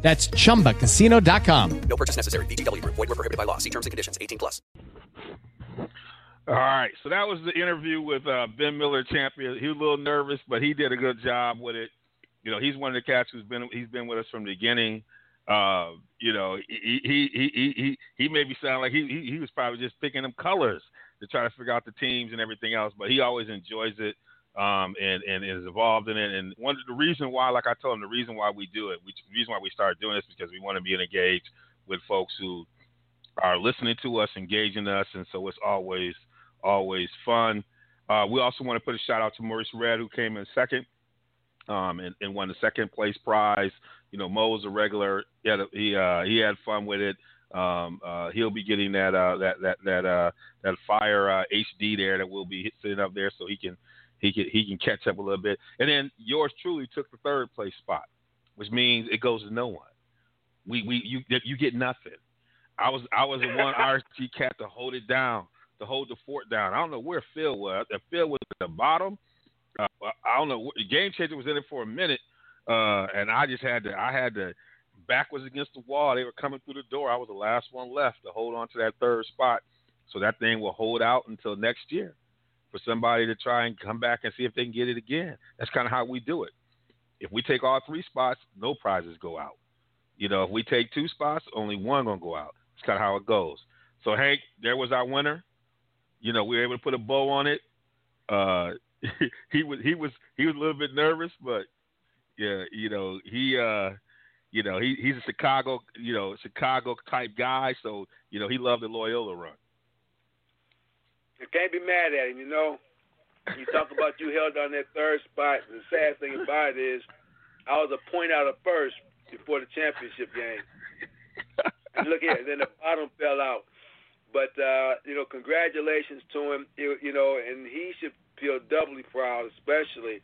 That's chumbacasino.com. No purchase necessary. VGW Group. Void were prohibited by law. See terms and conditions. 18 plus. All right, so that was the interview with uh, Ben Miller, champion. He was a little nervous, but he did a good job with it. You know, he's one of the cats who's been he's been with us from the beginning. Uh, you know, he he he he he made me sound like he, he he was probably just picking them colors to try to figure out the teams and everything else, but he always enjoys it um, and and is involved in it. And one the reason why, like I told him, the reason why we do it, we, the reason why we started doing this, because we want to be engaged with folks who are listening to us, engaging us, and so it's always always fun. Uh, we also want to put a shout out to Maurice Red, who came in second um, and, and won the second place prize. You know, Mo was a regular. He had, a, he, uh, he had fun with it. Um, uh, he'll be getting that uh, that that that uh, that fire uh, HD there that will be sitting up there, so he can he can he can catch up a little bit. And then yours truly took the third place spot, which means it goes to no one. We we you you get nothing. I was I was the one RSG cat to hold it down, to hold the fort down. I don't know where Phil was. If Phil was at the bottom, uh, I don't know. The game changer was in it for a minute, uh, and I just had to I had to back was against the wall. They were coming through the door. I was the last one left to hold on to that third spot, so that thing will hold out until next year for somebody to try and come back and see if they can get it again. That's kind of how we do it. If we take all three spots, no prizes go out. You know, if we take two spots, only one gonna go out. That's kind of how it goes. So Hank, there was our winner. You know, we were able to put a bow on it. Uh, he was he was he was a little bit nervous, but yeah, you know he uh, you know he he's a Chicago you know Chicago type guy, so you know he loved the Loyola run. You can't be mad at him, you know. You talk about you held on that third spot. The sad thing about it is, I was a point out of first before the championship game. And look at it, then the bottom fell out. But uh, you know, congratulations to him. You, you know, and he should feel doubly proud, especially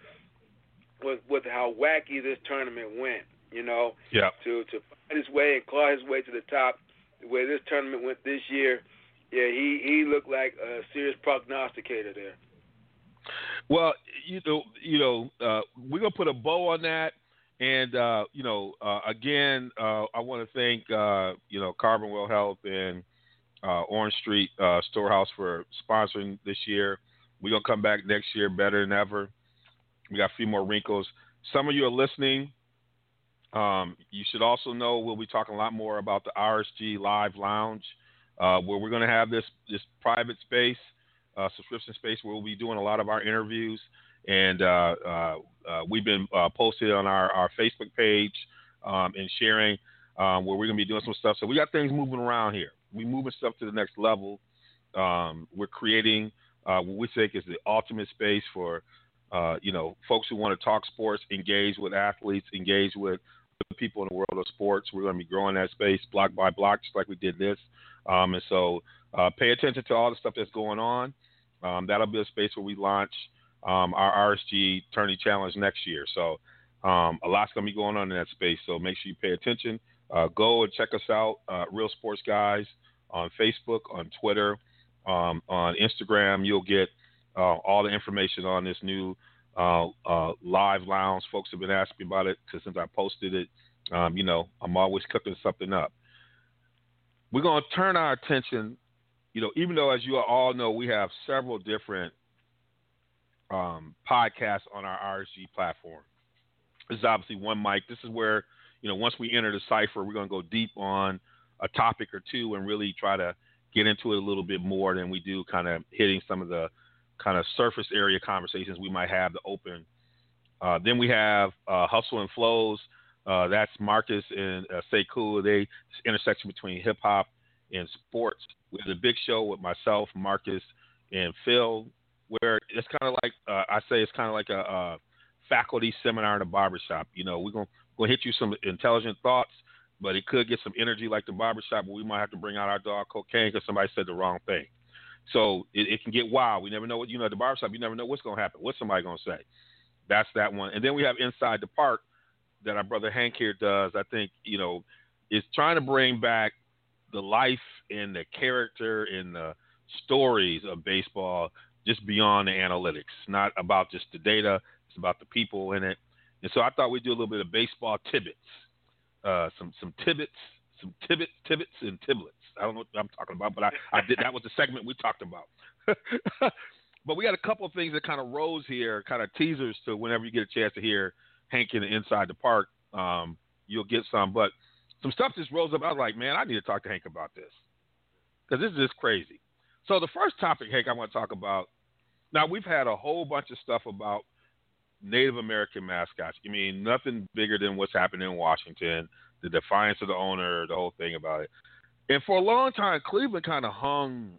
with with how wacky this tournament went. You know, yeah. To to find his way and claw his way to the top, the way this tournament went this year yeah, he he looked like a serious prognosticator there. Well, you know, you know, uh, we're gonna put a bow on that, and uh, you know, uh, again, uh, I want to thank uh, you know Carbon World Health and uh, Orange Street Storehouse for sponsoring this year. We're gonna come back next year better than ever. We got a few more wrinkles. Some of you are listening. Um, you should also know we'll be talking a lot more about the RSG Live Lounge uh, where we're going to have this this private space, uh, subscription space, where we'll be doing a lot of our interviews, and uh, uh, uh we've been uh, posted on our, our Facebook page um, and sharing um, where we're going to be doing some stuff. So we got things moving around here. We're moving stuff to the next level. Um, we're creating what we think is the ultimate space for you know folks who want to talk sports, engage with athletes, engage with people in the world of sports. We're going to be growing that space block by block, just like we did this. Um, and so uh, pay attention to all the stuff that's going on. Um, that'll be a space where we launch um, our RSG Tourney Challenge next year. So um, a lot's going to be going on in that space. So make sure you pay attention. Uh, go and check us out, uh, Real Sports Guys, on Facebook, on Twitter, um, on Instagram. You'll get uh, all the information on this new uh, uh, live lounge. Folks have been asking about it because since I posted it, um, you know, I'm always cooking something up we're going to turn our attention, you know, even though, as you all know, we have several different um, podcasts on our RSG platform. This is obviously one mic. This is where, you know, once we enter the cipher, we're going to go deep on a topic or two and really try to get into it a little bit more than we do kind of hitting some of the kind of surface area conversations we might have to open. Uh, then we have uh, Hustle and Flows. Uh, that's Marcus and uh, Sekou. They intersection between hip hop and sports. We have a big show with myself, Marcus, and Phil, where it's kind of like uh, I say it's kind of like a, a, faculty seminar in a barbershop. You know, we're gonna gonna hit you some intelligent thoughts but it could get some energy like the barbershop where we might have to bring out our dog cocaine because somebody said the wrong thing. So it, it, can get wild. We never know what you know at the barbershop. You never know what's going to happen. What's somebody going to say? That's that one. And then we have inside the park that our brother Hank here does. I think you know is trying to bring back the life and the character and the stories of baseball just beyond the analytics. It's Not about just the data. It's about the people in it. And so I thought we'd do a little bit of baseball tidbits, uh, some some tidbits, some tidbits, tidbits, and tiblets. I don't know what I'm talking about, but I, I did. That was the segment we talked about. but we got a couple of things that kind of rose here, kind of teasers to whenever you get a chance to hear Hank in the inside the park. Um, you'll get some, but some stuff just rose up. I was like, man, I need to talk to Hank about this because this is just crazy. So the first topic, Hank, I want to talk about. Now we've had a whole bunch of stuff about Native American mascots. I mean, nothing bigger than what's happening in Washington, the defiance of the owner, the whole thing about it. And for a long time, Cleveland kind of hung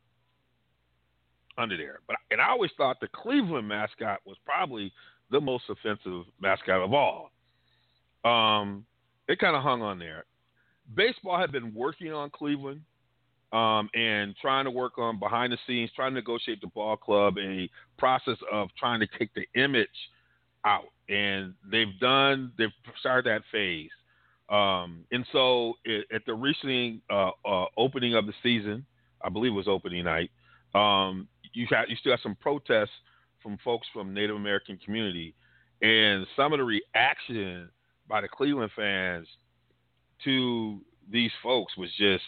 under there. But and I always thought the Cleveland mascot was probably the most offensive mascot of all. Um, it kind of hung on there. Baseball had been working on Cleveland um, and trying to work on behind the scenes, trying to negotiate the ball club, a process of trying to take the image out. And they've done, they've started that phase. Um, and so it, at the recent uh, uh, opening of the season, I believe it was opening night, um, you, got, you still had some protests from folks from Native American community. And some of the reaction by the Cleveland fans to these folks was just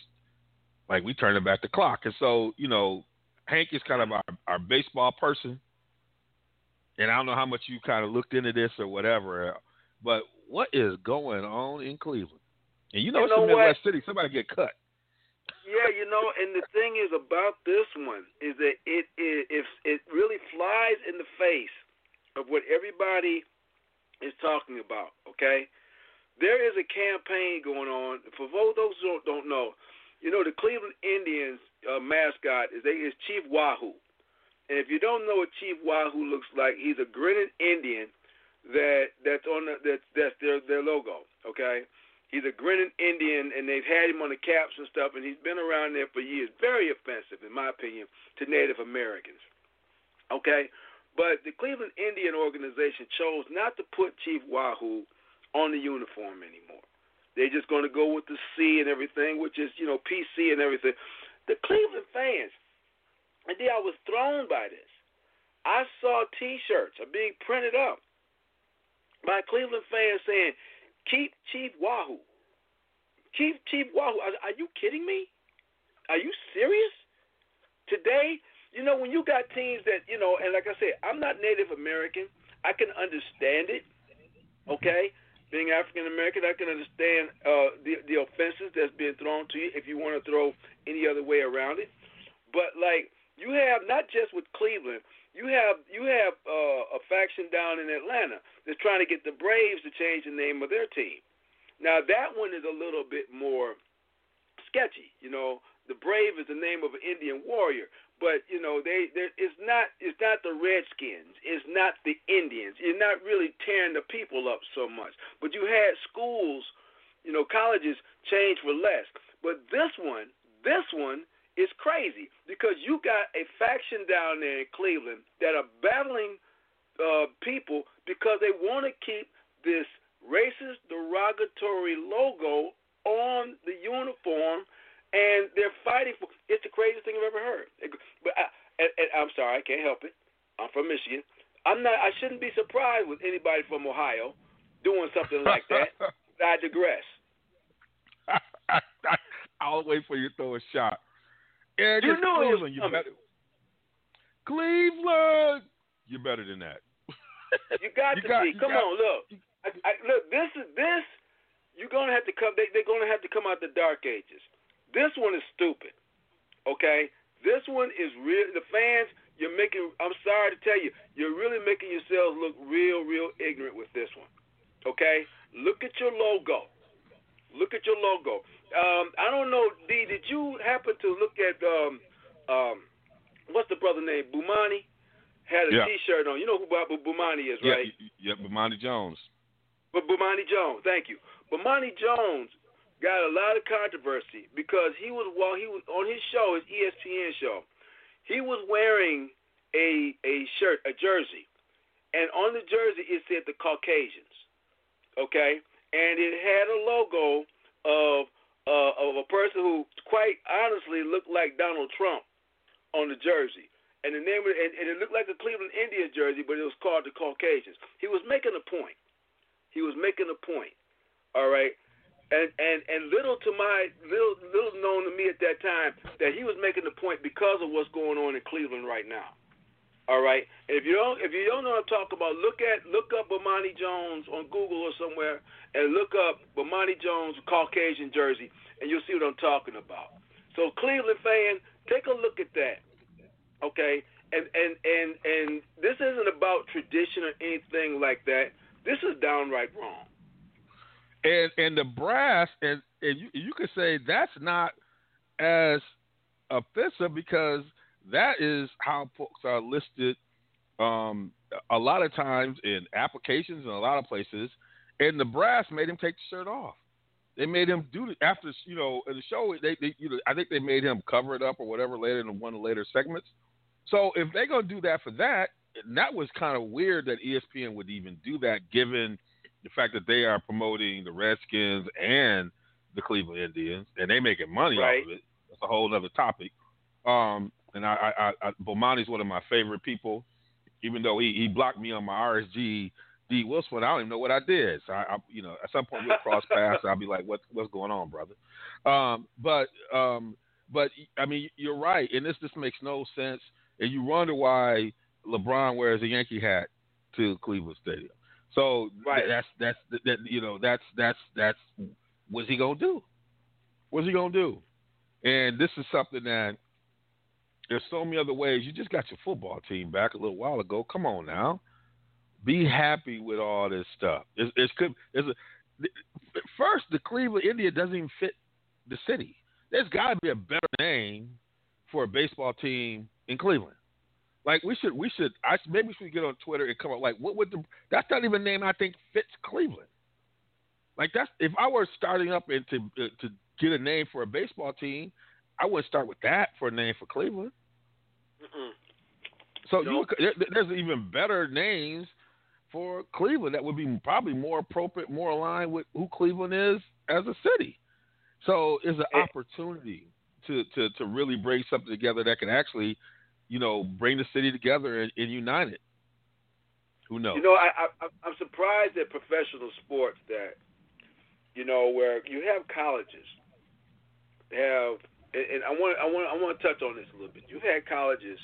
like we turning back the clock. And so, you know, Hank is kind of our, our baseball person. And I don't know how much you kind of looked into this or whatever, but what is going on in Cleveland? And you know, you know it's a Midwest what? city. Somebody get cut. Yeah, you know, and the thing is about this one is that it it it, it really flies in the face of what everybody is talking about. Okay, there is a campaign going on. For those who don't know, you know the Cleveland Indians uh, mascot is they is Chief Wahoo, and if you don't know what Chief Wahoo looks like, he's a grinning Indian that that's on the, that's that's their their logo. Okay, he's a grinning Indian, and they've had him on the caps and stuff, and he's been around there for years. Very offensive, in my opinion, to Native Americans. Okay, but the Cleveland Indian organization chose not to put Chief Wahoo on the uniform anymore. They're just going to go with the C and everything, which is, you know, PC and everything. The Cleveland fans, and I was thrown by this. I saw T-shirts are being printed up by Cleveland fans saying, "Keep Chief Wahoo." Keep Chief Wahoo. Are, are you kidding me? Are you serious? Today, you know, when you got teams that, you know, and like I said, I'm not Native American. I can understand it. Okay? being African American, I can understand uh, the the offenses that's being thrown to you if you want to throw any other way around it. But like you have not just with Cleveland, you have you have uh, a faction down in Atlanta that's trying to get the Braves to change the name of their team. Now that one is a little bit more sketchy. You know, the Brave is the name of an Indian warrior, but you know they it's not it's not the redskins it's not the indians you're not really tearing the people up so much but you had schools you know colleges change for less but this one this one is crazy because you got a faction down there in cleveland that are battling uh, people because they want to keep this racist derogatory logo on the uniform and they're fighting for. It's the craziest thing I've ever heard. But I, and, and I'm sorry, I can't help it. I'm from Michigan. I'm not. I shouldn't be surprised with anybody from Ohio doing something like that. I digress. I'll wait for you to throw a shot. And you know Cleveland. You better. Cleveland. You're better than that. you got you to got, be. Come got, on, look. I, I, look, this is this. You're gonna have to come. They, they're gonna have to come out the dark ages. This one is stupid. Okay? This one is real. The fans, you're making, I'm sorry to tell you, you're really making yourselves look real, real ignorant with this one. Okay? Look at your logo. Look at your logo. Um, I don't know, D, did you happen to look at, um, um, what's the brother name? Bumani Had a yeah. shirt on. You know who Bumani is, right? Yeah, yeah Bomani Jones. But Bumani Jones, thank you. Bumani Jones got a lot of controversy because he was while he was on his show, his ESPN show, he was wearing a a shirt, a jersey, and on the jersey it said the Caucasians, okay, and it had a logo of uh, of a person who quite honestly looked like Donald Trump on the jersey. And the name of and, and it looked like a Cleveland Indians jersey, but it was called the Caucasians. He was making a point. He was making a point. All right. And and and little to my little little known to me at that time that he was making the point because of what's going on in Cleveland right now. All right. If you don't if you don't know what I'm talking about, look at look up Bomani Jones on Google or somewhere and look up Bomani Jones Caucasian jersey and you'll see what I'm talking about. So Cleveland fan, take a look at that. Okay? And and and and this isn't about tradition or anything like that. This is downright wrong and and the brass and and you you could say that's not as offensive because that is how folks are listed um, a lot of times in applications in a lot of places and the brass made him take the shirt off they made him do it after you know in the show they, they you know I think they made him cover it up or whatever later in one of the later segments so if they're gonna do that for that that was kind of weird that ESPN would even do that given the fact that they are promoting the Redskins and the Cleveland Indians, and they making money right. off of it. That's a whole other topic. Um, and I, I, I, Bomani's one of my favorite people, even though he, he blocked me on my RSG D Wilson. I don't even know what I did. So I, I you know, at some point we'll cross paths. I'll be like, what, what's going on, brother? Um, but, um, but I mean, you're right, and this just makes no sense. And you wonder why LeBron wears a Yankee hat to Cleveland Stadium. So right. that's that's that you know that's that's that's what's he gonna do? What's he gonna do? And this is something that there's so many other ways. You just got your football team back a little while ago. Come on now, be happy with all this stuff. It's, it's, it's a, first the Cleveland Indian doesn't even fit the city. There's got to be a better name for a baseball team in Cleveland. Like we should, we should. I maybe we should get on Twitter and come up like what would the? That's not even a name I think fits Cleveland. Like that's if I were starting up and to uh, to get a name for a baseball team, I wouldn't start with that for a name for Cleveland. Mm-mm. So you, there, there's even better names for Cleveland that would be probably more appropriate, more aligned with who Cleveland is as a city. So it's an eh. opportunity to, to, to really bring something together that can actually you know, bring the city together and, and unite it. Who knows? You know, I, I I'm surprised at professional sports that, you know, where you have colleges have, and, I want I want I want to touch on this a little bit. You've had colleges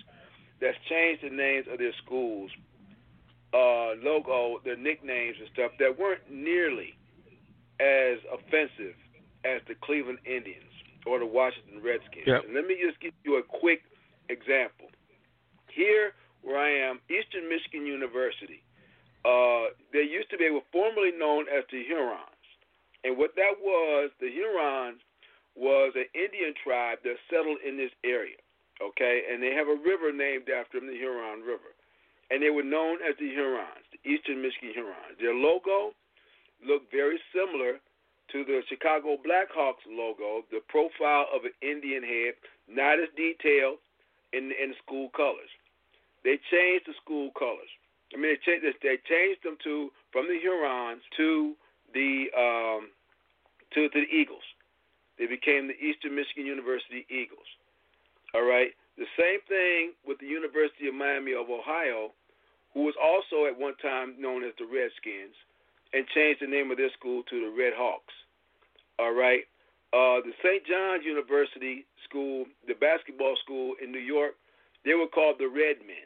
that's changed the names of their schools, uh, logo, their nicknames and stuff that weren't nearly as offensive as the Cleveland Indians or the Washington Redskins. Yep. And let me just give you a quick example. Here, where I am, Eastern Michigan University, uh, they used to be, they were formerly known as the Hurons. And what that was, the Hurons was an Indian tribe that settled in this area, okay? And they have a river named after them, the Huron River. And they were known as the Hurons, the Eastern Michigan Hurons. Their logo looked very similar to the Chicago Blackhawks logo, the profile of an Indian head, not as detailed in in school colors. They changed the school colors. I mean, they changed they changed them to from the Hurons to the um, to, to the Eagles. They became the Eastern Michigan University Eagles. All right. The same thing with the University of Miami of Ohio, who was also at one time known as the Redskins, and changed the name of their school to the Red Hawks. All right. Uh, the St. John's University School, the basketball school in New York, they were called the Red Men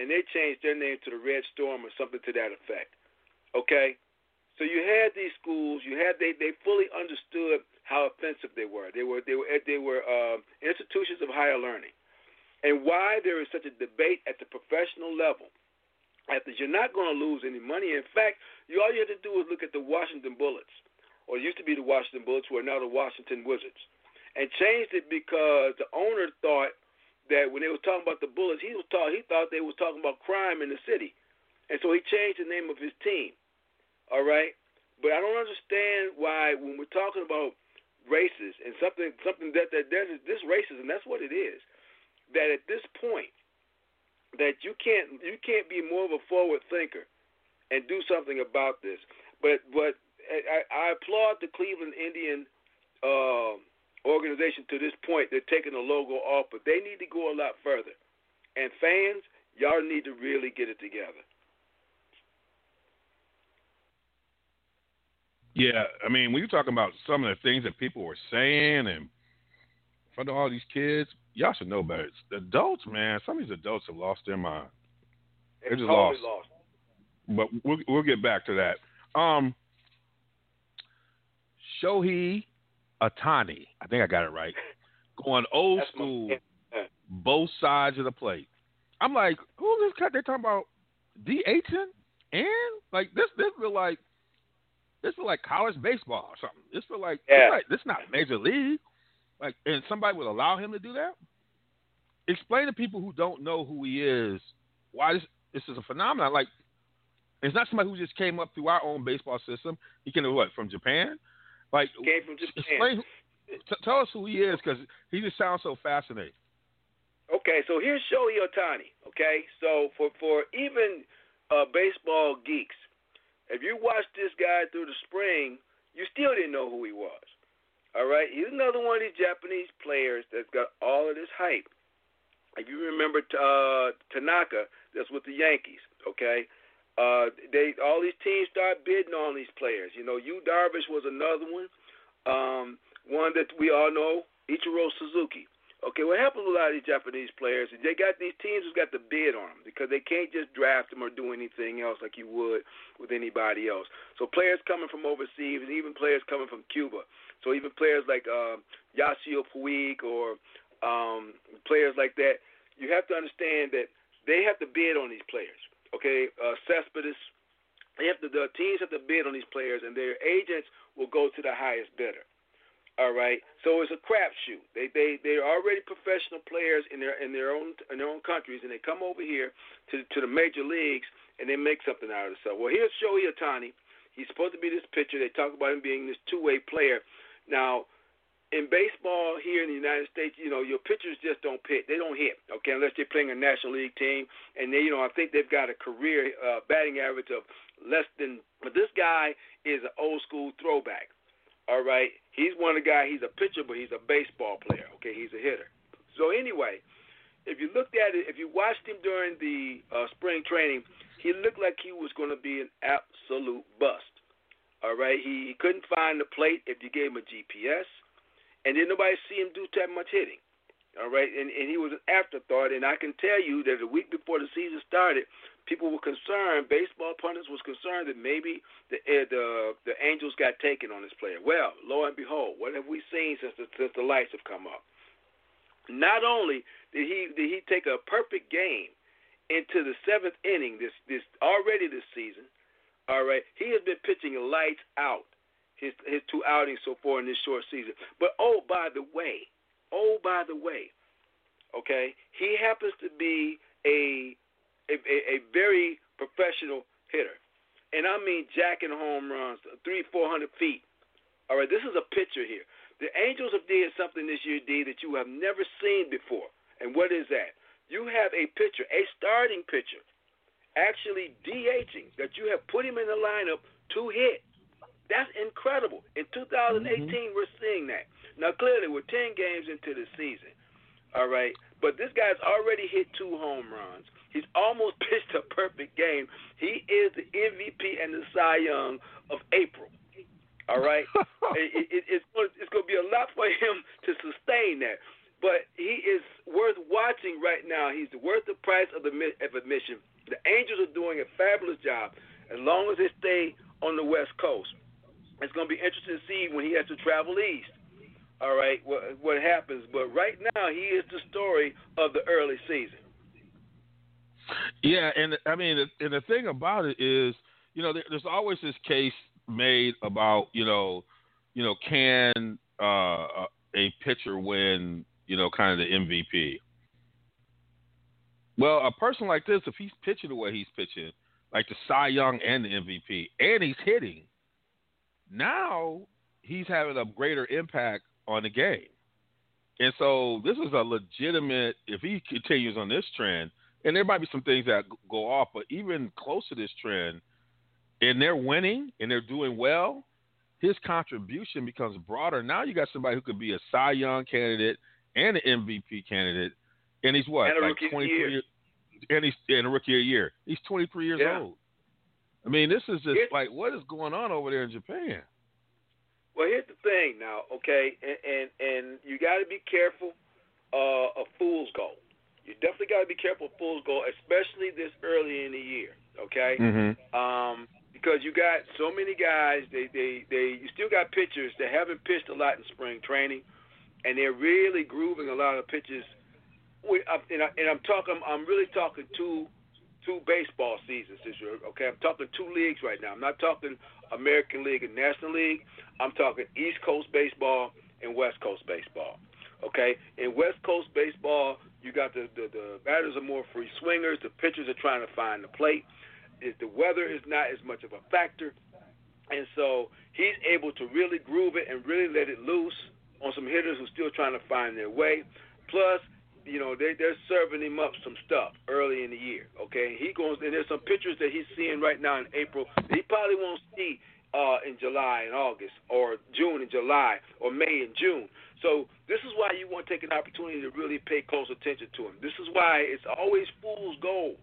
and they changed their name to the Red Storm or something to that effect. Okay, so you had these schools, you had they they fully understood how offensive they were. They were they were they were uh, institutions of higher learning, and why there is such a debate at the professional level. After you're not going to lose any money. In fact, you all you have to do is look at the Washington Bullets, or used to be the Washington Bullets, who are now the Washington Wizards, and changed it because the owner thought that when they were talking about the Bullets, he was taught he thought they was talking about crime in the city, and so he changed the name of his team. All right, but I don't understand why when we're talking about racist and something something that that there's this racism. That's what it is. That at this point, that you can't you can't be more of a forward thinker and do something about this. But but I, I applaud the Cleveland Indian uh, organization to this point. They're taking the logo off, but they need to go a lot further. And fans, y'all need to really get it together. Yeah, I mean, when you're talking about some of the things that people were saying and in front of all these kids, y'all should know better. The adults, man, some of these adults have lost their mind. They're just totally lost. lost. But we'll we'll get back to that. Um, Shohei Atani, I think I got it right. Going old That's school, my, both sides of the plate. I'm like, who's this cut? They're talking about DHing and like this. This feel like this feel like college baseball or something. This feel like, Yeah. like this not major league. Like, and somebody would allow him to do that. Explain to people who don't know who he is why this this is a phenomenon. Like, it's not somebody who just came up through our own baseball system. He came what from Japan? Like, Came from Japan. explain. t- tell us who he is because he just sounds so fascinating. Okay, so here's Shohei Ohtani. Okay, so for for even uh, baseball geeks, if you watched this guy through the spring, you still didn't know who he was. All right, he's another one of these Japanese players that's got all of this hype. If you remember uh, Tanaka, that's with the Yankees. Okay, uh, they all these teams start bidding on these players. You know, Yu Darvish was another one. Um, one that we all know, Ichiro Suzuki. Okay, what happens with a lot of these Japanese players is they got these teams who's got the bid on them because they can't just draft them or do anything else like you would with anybody else. So players coming from overseas and even players coming from Cuba. So even players like uh, Yasiel Puig or um, players like that, you have to understand that they have to bid on these players. Okay, uh, Cespedes, they have to, the teams have to bid on these players, and their agents will go to the highest bidder. All right, so it's a crapshoot. They they they're already professional players in their in their own in their own countries, and they come over here to to the major leagues and they make something out of themselves. Well, here's Shohei Ohtani. He's supposed to be this pitcher. They talk about him being this two-way player. Now, in baseball here in the United States, you know, your pitchers just don't pitch. They don't hit, okay, unless they're playing a National League team. And they, you know, I think they've got a career uh, batting average of less than. But this guy is an old school throwback. All right, he's one of the guys. He's a pitcher, but he's a baseball player. Okay, he's a hitter. So anyway, if you looked at it, if you watched him during the uh, spring training, he looked like he was going to be an absolute bust. All right, he, he couldn't find the plate if you gave him a GPS, and didn't nobody see him do that much hitting. All right, and, and he was an afterthought. And I can tell you that a week before the season started, people were concerned. Baseball pundits was concerned that maybe the uh, the the Angels got taken on this player. Well, lo and behold, what have we seen since the, since the lights have come up? Not only did he did he take a perfect game into the seventh inning this this already this season. All right, he has been pitching lights out his his two outings so far in this short season. But oh, by the way, oh by the way, okay, he happens to be a a, a, a very professional hitter, and I mean jacking home runs three four hundred feet. All right, this is a pitcher here. The Angels have did something this year, D, that you have never seen before. And what is that? You have a pitcher, a starting pitcher, actually DHing, that you have put him in the lineup to hit. That's incredible. In 2018, Mm-hmm. we're seeing that. Now, clearly, we're 10 games into the season. All right. But this guy's already hit two home runs. He's almost pitched a perfect game. He is the MVP and the Cy Young of April. All right. it, it, it's going it's going to be a lot for him to sustain that. But he is worth watching right now. He's worth the price of the of admission. The Angels are doing a fabulous job as long as they stay on the West Coast. It's going to be interesting to see when he has to travel east. All right, what what happens? But right now, he is the story of the early season. Yeah, and I mean, and the thing about it is, you know, there's always this case made about, you know, you know, can uh, a pitcher win, you know, kind of the MVP? Well, a person like this, if he's pitching the way he's pitching, like the Cy Young and the MVP, and he's hitting, now he's having a greater impact on the game. And so this is a legitimate. If he continues on this trend, and there might be some things that go off, but even close to this trend, and they're winning and they're doing well, his contribution becomes broader. Now you got somebody who could be a Cy Young candidate and an MVP candidate, and he's what And a like rookie of twenty three, year. and he's in a rookie of the year. He's twenty three years Yeah. old. I mean, this is just It's- like what is going on over there in Japan. Well, here's the thing now, okay, and and, and you got to be careful uh, of fool's gold. You definitely got to be careful of fool's gold, especially this early in the year, okay? Mm-hmm. Um, because you got so many guys, they they they you still got pitchers that haven't pitched a lot in spring training, and they're really grooving a lot of pitches. We, and, I, and I'm talking, I'm really talking two two baseball seasons this year. Okay, I'm talking two leagues right now. I'm not talking American League and National League. I'm talking East Coast baseball and West Coast baseball. Okay, in West Coast baseball, you got the the, the batters are more free swingers. The pitchers are trying to find the plate. Is the weather is not as much of a factor, and so he's able to really groove it and really let it loose on some hitters who are still trying to find their way. Plus, you know, they they're serving him up some stuff early in the year. Okay, he goes and there's some pictures that he's seeing right now in April he probably won't see uh, in July and August or June and July or May and June. So this is why you want to take an opportunity to really pay close attention to him. This is why it's always fool's gold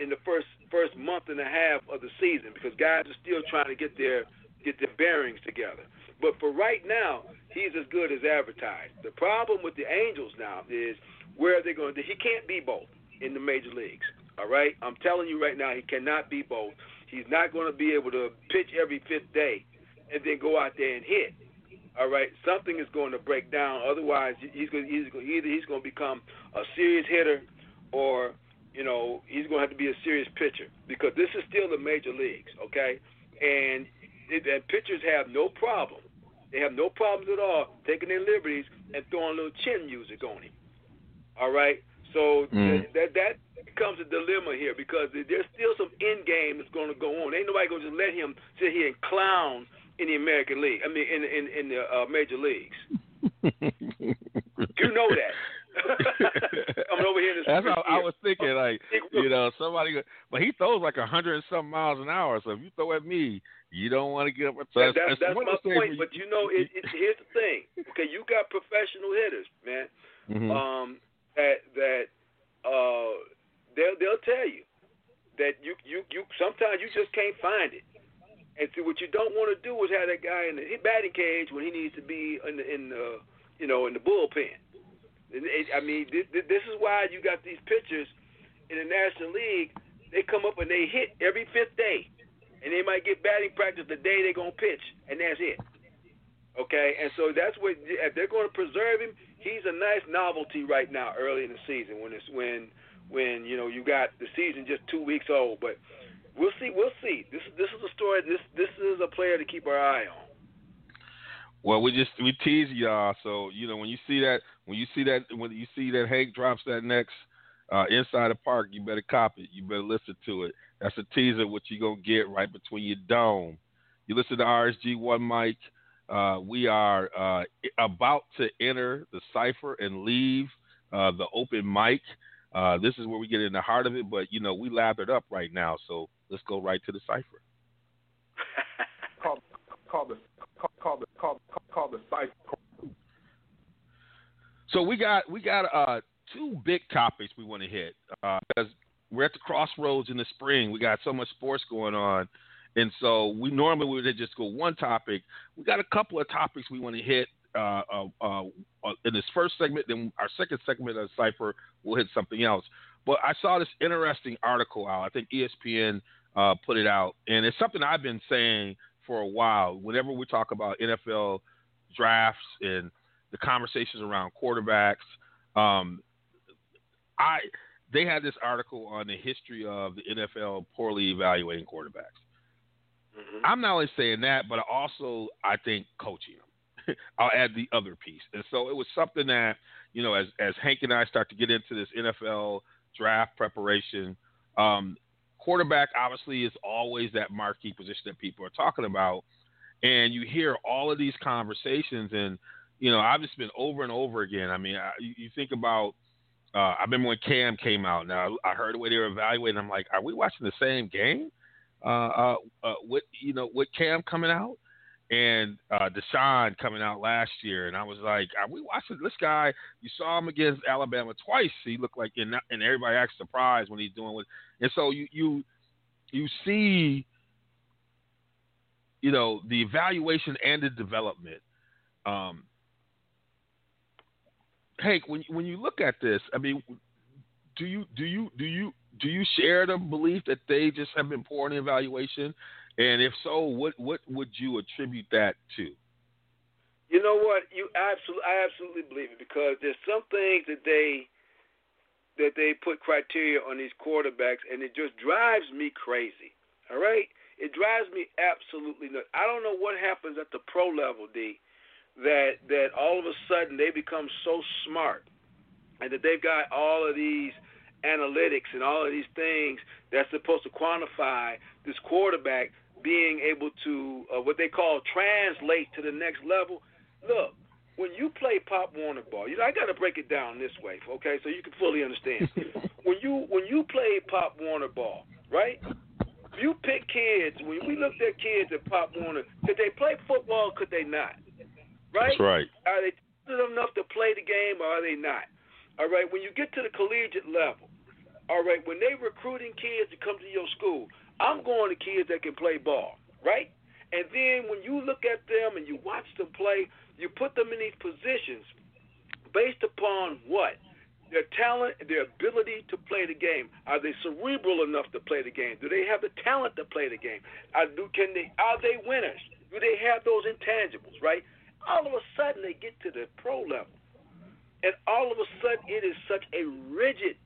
in the first first month and a half of the season because guys are still trying to get their get their bearings together. But for right now, he's as good as advertised. The problem with the Angels now is where are they going to? He can't be both in the major leagues. All right, I'm telling you right now, he cannot be both. He's not going to be able to pitch every fifth day and then go out there and hit. All right, something is going to break down. Otherwise, he's going he's going either he's going to become a serious hitter, or you know he's going to have to be a serious pitcher because this is still the major leagues. Okay, and it, and pitchers have no problem. They have no problems at all taking their liberties and throwing a little chin music on him. All right, so Mm. that that becomes a dilemma here because there's still some end game that's going to go on. Ain't nobody going to just let him sit here and clown in the American League. I mean, in in in the uh, major leagues. You know that. Coming over here That's I was thinking. Like you know, somebody. But he throws like a hundred and some miles an hour. So if you throw at me, you don't want to get up. So That, that's that's my of those things point. where But you know, it, it, here's the thing. Okay, you got professional hitters, man. Mhm. Um, that that uh, they'll they'll tell you that you you you sometimes you just can't find it. And see, what you don't want to do is have that guy in the batting cage when he needs to be in the, in the you know in the bullpen. And it, I mean, this, this is why you got these pitchers in the National League. They come up and they hit every fifth day, and they might get batting practice the day they're gonna pitch, and that's it. Okay, and so that's what if they're going to preserve him. He's a nice novelty right now, early in the season when it's when when you know you got the season just two weeks old. But we'll see, we'll see. This this is a story. This this is a player to keep our eye on. Well, we just we tease y'all. So you know when you see that when you see that when you see that Hank drops that next uh, inside the park, you better cop it. You better listen to it. That's a teaser. What you gonna get right between your dome. You listen to RSG One Mic. Uh, we are uh, about to enter the cipher and leave uh, the open mic. Uh, this is where we get in the heart of it, but you know we lathered up right now, so let's go right to the cipher. called called the called the called the cipher. So we got we got uh, two big topics we want to hit uh, because we're at the crossroads in the spring. We got so much sports going on, and so we normally would just go one topic. We got a couple of topics we want to hit uh, uh, uh, in this first segment. Then our second segment of Cipher will hit something else. But I saw this interesting article out. I think ESPN uh, put it out, and it's something I've been saying for a while. Whenever we talk about NFL drafts and the conversations around quarterbacks, um, I they had this article on the history of the NFL poorly evaluating quarterbacks. Mhm. I'm not only saying that, but also I think coaching them. I'll add the other piece, and so it was something that you know, as as Hank and I start to get into this NFL draft preparation, um, quarterback obviously is always that marquee position that people are talking about, and you hear all of these conversations, and you know, I've just been over and over again. I mean, I, you, you think about. Uh, I remember when Cam came out. Now I heard the way they were evaluating. I'm like, are we watching the same game? Uh, uh, uh, with you know, with Cam coming out and uh, Deshaun coming out last year, and I was like, "Are we watching this guy?" You saw him against Alabama twice. He looked like, and, and everybody acts surprised when he's doing what. And so you you you see, you know, the evaluation and the development. Um, Hank, when when you look at this, I mean, do you do you do you do you share the belief that they just have been poor in evaluation? And if so, what what would you attribute that to? You know what? You absolutely, I absolutely believe it because there's some things that they that they put criteria on these quarterbacks, and it just drives me crazy. All right, it drives me absolutely nuts. I don't know what happens at the pro level, D, that that all of a sudden they become so smart, and that they've got all of these analytics and all of these things that's supposed to quantify this quarterback being able to uh, what they call translate to the next level. Look, when you play Pop Warner ball, you know I got to break it down this way, okay, so you can fully understand. when you when you play Pop Warner ball, right? You pick kids. When we looked at kids at Pop Warner, could they play football? Could they not? Right? That's right. Are they talented enough to play the game, or are they not? All right. When you get to the collegiate level, all right. When they recruiting kids to come to your school, I'm going to kids that can play ball, right? And then when you look at them and you watch them play, you put them in these positions based upon what? Their talent, their ability to play the game. Are they cerebral enough to play the game? Do they have the talent to play the game? Are, do, can they, are they winners? Do they have those intangibles, right? All of a sudden, they get to the pro level. And all of a sudden, it is such a rigid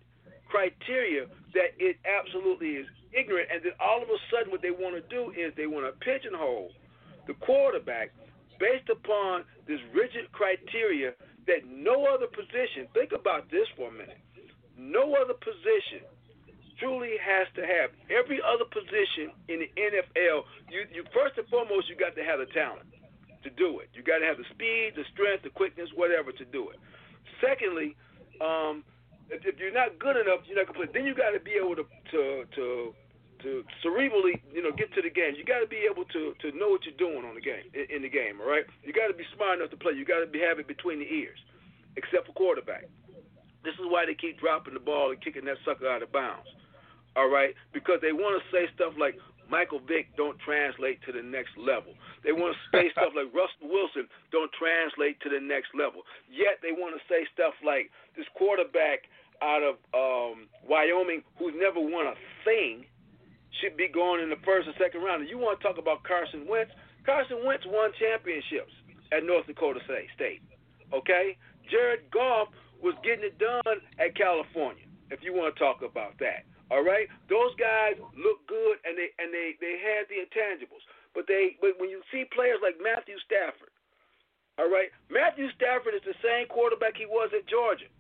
criteria that it absolutely is ignorant, and then all of a sudden, what they want to do is they want to pigeonhole the quarterback based upon this rigid criteria that no other position. Think about this for a minute. No other position truly has to have every other position in the NFL. You, you first and foremost, you got to have the talent to do it. You got to have the speed, the strength, the quickness, whatever to do it. Secondly, um, if, you're not good enough, you're not gonna play. Then you got to be able to to to to cerebrally, you know, get to the game. You got to be able to to know what you're doing on the game in, in the game. All right, you got to be smart enough to play. You got to be have it between the ears, except for quarterback. This is why they keep dropping the ball and kicking that sucker out of bounds. All right, because they want to say stuff like Michael Vick don't translate to the next level. They want to say stuff like Russell Wilson don't translate to the next level. Yet they want to say stuff like this quarterback out of um, Wyoming who's never won a thing should be going in the first or second round. And you want to talk about Carson Wentz? Carson Wentz won championships at North Dakota State. Okay, Jared Goff was getting it done at California. If you want to talk about that, all right. Those guys look good and they and they they had the intangibles, but they but when you see players like Matthew Stafford, all right, Matthew Stafford is the same quarterback he was at Georgia.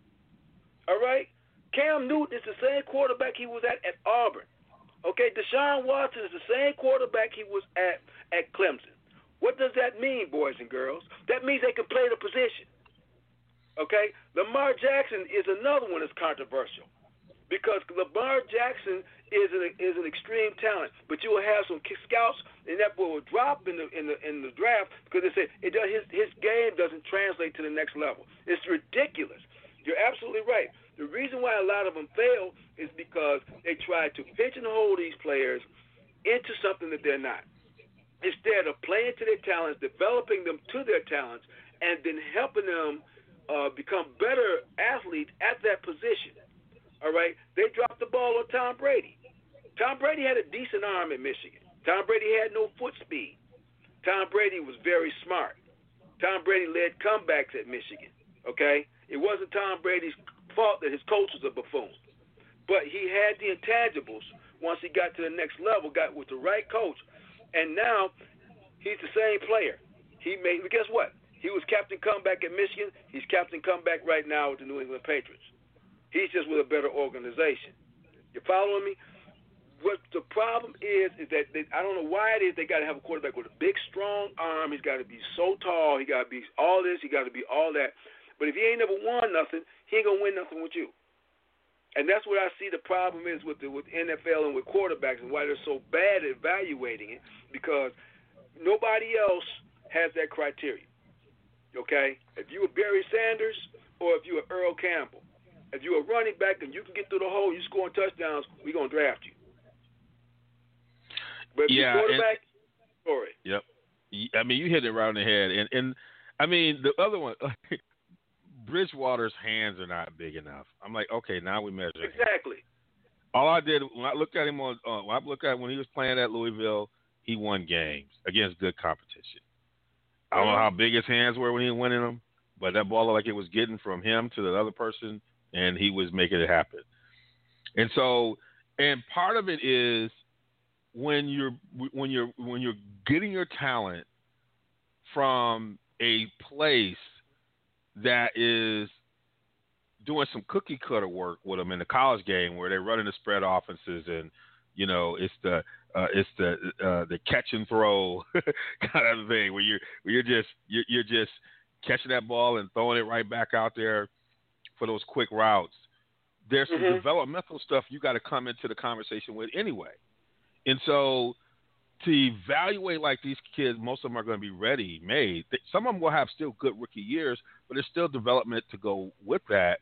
All right, Cam Newton is the same quarterback he was at at Auburn. Okay, Deshaun Watson is the same quarterback he was at at Clemson. What does that mean, boys and girls? That means they can play the position. Okay, Lamar Jackson is another one that's controversial because Lamar Jackson is an is an extreme talent, but you will have some scouts and that boy will drop in the in the in the draft because they say it does his his game doesn't translate to the next level. It's ridiculous. You're absolutely right. The reason why a lot of them fail is because they try to pigeonhole these players into something that they're not. Instead of playing to their talents, developing them to their talents, and then helping them uh, become better athletes at that position. All right, they dropped the ball on Tom Brady. Tom Brady had a decent arm in Michigan. Tom Brady had no foot speed. Tom Brady was very smart. Tom Brady led comebacks at Michigan. Okay, it wasn't Tom Brady's fault that his coach was a buffoon. But he had the intangibles once he got to the next level, got with the right coach, and now he's the same player. He made guess what? He was captain comeback at Michigan. He's captain comeback right now with the New England Patriots. He's just with a better organization. You following me? what the problem is is that they, I don't know why it is they got to have a quarterback with a big, strong arm. He's got to be so tall. He got to be all this. He got to be all that. But if he ain't never won nothing, he ain't gonna win nothing with you. And that's what I see the problem is with the with NFL and with quarterbacks and why they're so bad at evaluating it because nobody else has that criteria. Okay? If you were Barry Sanders or if you were Earl Campbell, if you're a running back and you can get through the hole, you scoring touchdowns, we're gonna draft you. But if Yeah, you're quarterback, story. Yep. I mean, you hit it right on the head, and and I mean the other one, Bridgewater's hands are not big enough. I'm like, okay, now we measure. him. Exactly. All I did when I looked at him on, uh, when I looked at when he was playing at Louisville, he won games against good competition. I don't know how big his hands were when he was winning them, but that ball like it was getting from him to the other person, and he was making it happen. And so, and part of it is when you're when you're when you're getting your talent from a place that is doing some cookie cutter work with them in the college game where they're running the spread offenses and you know it's the uh, it's the uh, the catch and throw kind of thing where you're where you're just you're, you're just catching that ball and throwing it right back out there for those quick routes. There's some Mhm. developmental stuff you got to come into the conversation with anyway, and so to evaluate like these kids, most of them are going to be ready made. Some of them will have still good rookie years, but there's still development to go with that.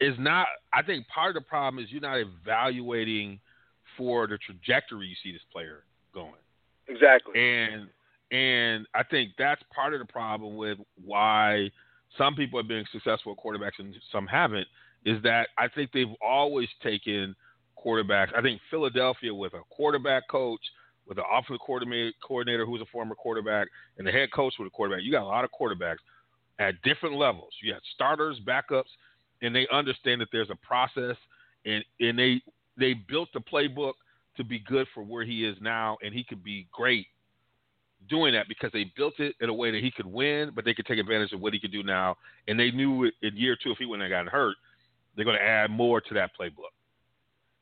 Is not. I think part of the problem is you're not evaluating for the trajectory you see this player going, Exactly. and and I think that's part of the problem with why some people are being successful quarterbacks and some haven't. Is that I think they've always taken quarterbacks. I think Philadelphia with a quarterback coach, with an offensive coordinator, coordinator who's a former quarterback, and the head coach with a quarterback. You got a lot of quarterbacks at different levels. You got starters, backups, and they understand that there's a process, and and they they built the playbook to be good for where he is now, and he could be great doing that because they built it in a way that he could win, but they could take advantage of what he could do now. And they knew it in year two if he wouldn't have gotten hurt, they're going to add more to that playbook.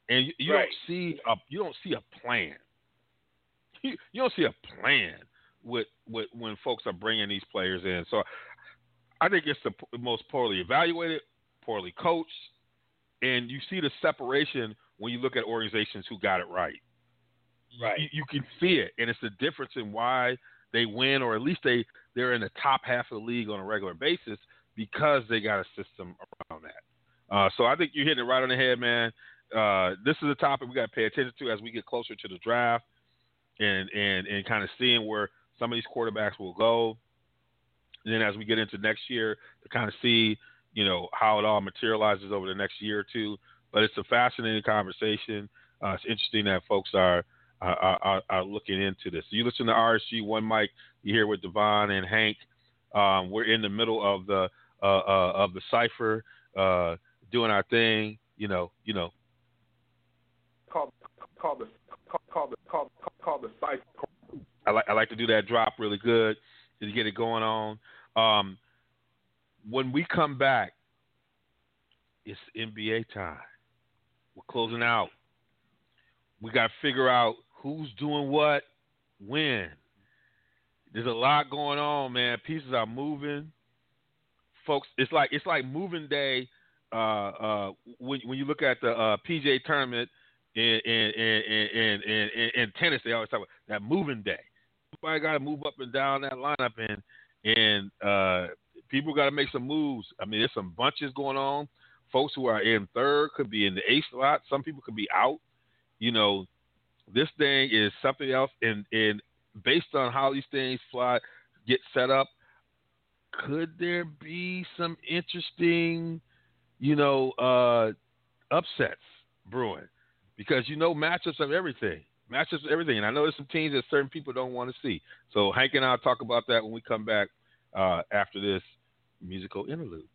And you, you Right. don't see a you don't see a plan. You, you don't see a plan with with when folks are bringing these players in. So I think it's the most poorly evaluated, poorly coached, and you see the separation when you look at organizations who got it right. Right. You, you can see it, and it's the difference in why they win, or at least they they're in the top half of the league on a regular basis because they got a system around that. Uh, so I think you're hitting it right on the head, man. Uh, this is a topic we got to pay attention to as we get closer to the draft, and and and kind of seeing where some of these quarterbacks will go. And then as we get into next year, to kind of see, you know, how it all materializes over the next year or two. But it's a fascinating conversation. Uh, it's interesting that folks are are, are are looking into this. You listen to RSG One Mic. You hear with Devon and Hank. Um, we're in the middle of the uh, uh, of the cipher, uh, doing our thing. You know, you know. Call, call the, call, call the, call the cipher. I like I like to do that drop really good to get it going on. Um, when we come back, it's NBA time. We're closing out. We got to figure out who's doing what, when. There's a lot going on, man. Pieces are moving. Folks, it's like it's like moving day. Uh, uh, when when you look at the uh, PGA tournament in in in in, in, in, in tennis, they always talk about that moving day. Everybody got to move up and down that lineup, and and uh, people got to make some moves. I mean, there's some bunches going on. Folks who are in third could be in the eighth slot. Some people could be out. You know, this thing is something else, and and based on how these things fly get set up, could there be some interesting, you know, uh, upsets brewing? Because you know matchups of everything. Matchups of everything. And I know there's some teams that certain people don't want to see. So Hank and I'll talk about that when we come back uh, after this musical interlude.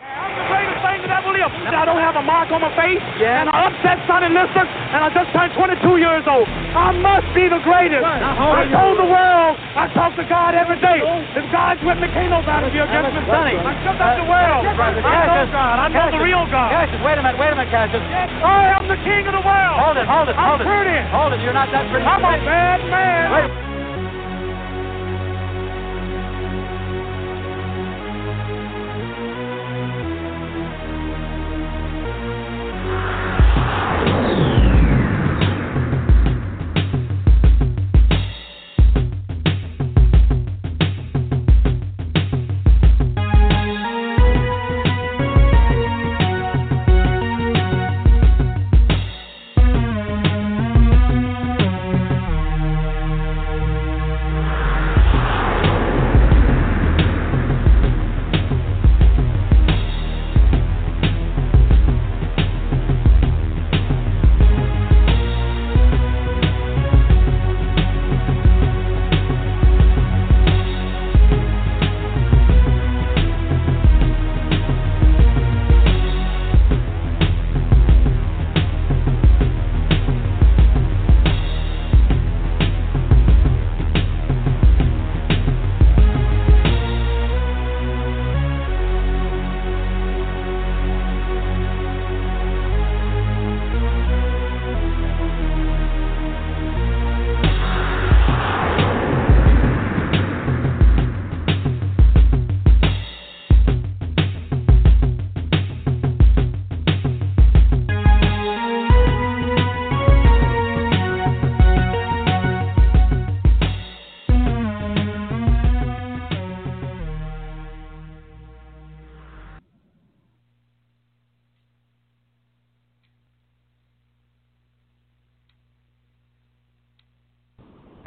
I'm the greatest thing that ever lived. I don't have a mark on my face, and I upset Sonny Liston, and I just turned 22 years old. I must be the greatest. I uh-huh. told the world, I talk to God every day. If God's with me, can't nobody be against me. Sonny, I shut up the world. I know God. I know the real God. Cassius, wait a minute, wait a minute, Cassius. I am the king of the world. Hold it, hold it, hold I'm it. pretty. Hold it, you're not that pretty. I'm a bad man. Wait.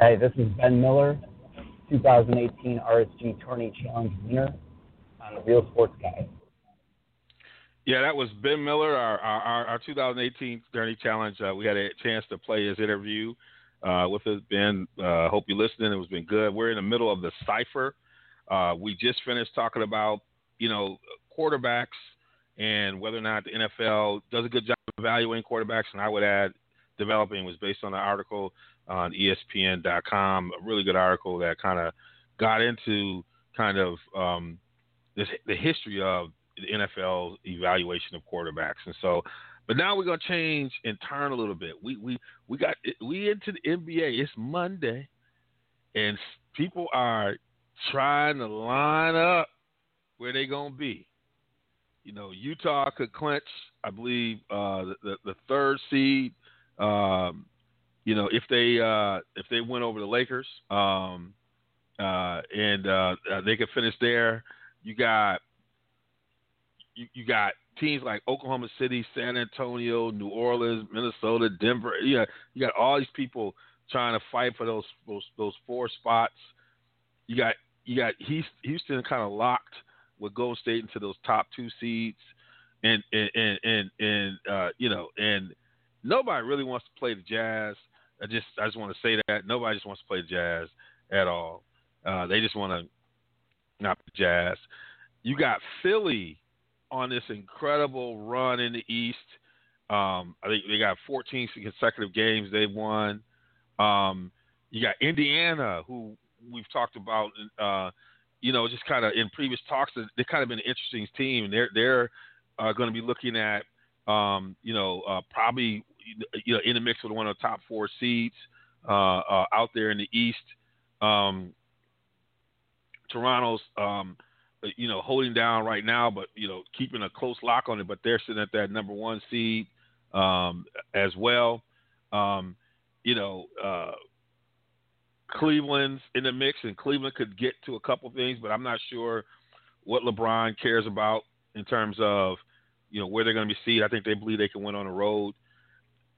Hey, this is Ben Miller, 2018 RSG Tourney Challenge winner on the Real Sports Guy. Yeah, that was Ben Miller, our our, our 2018 Tourney Challenge. Uh, we had a chance to play his interview uh, with Ben. Uh, hope you're listening. It was been good. We're in the middle of the cipher. Uh, we just finished talking about you know quarterbacks and whether or not the NFL does a good job evaluating quarterbacks. And I would add, developing was based on an article on ESPN.com, a really good article that kind of got into kind of um, this, the history of the NFL evaluation of quarterbacks. And so, but now we're gonna change and turn a little bit. We we we got we into the NBA. It's Monday, and people are trying to line up where they're gonna be. You know, Utah could clinch, I believe, uh, the, the the third seed. Um, you know, if they uh, if they win over the Lakers, um, uh, and uh, uh, they could finish there. You got you, you got teams like Oklahoma City, San Antonio, New Orleans, Minnesota, Denver. You got you got all these people trying to fight for those those those four spots. You got you got Houston kind of locked with Golden State into those top two seeds, and and and and, and uh, you know, and nobody really wants to play the Jazz. I just I just want to say that nobody just wants to play Jazz at all. Uh, they just want to not Jazz. You got Philly on this incredible run in the East. Um, I think they got 14 consecutive games they've won. Um, you got Indiana, who we've talked about, uh, you know, just kind of in previous talks. They've kind of been an interesting team. They're they're uh, going to be looking at, um, you know, uh, probably you know in the mix with one of the top four seeds uh, uh, out there in the East. Um, Toronto's, um, you know, holding down right now, but you know, keeping a close lock on it. But they're sitting at that number one seed um, as well. Um, you know, uh, Cleveland's in the mix, and Cleveland could get to a couple things, but I'm not sure what LeBron cares about in terms of you know where they're going to be seed. I think they believe they can win on the road.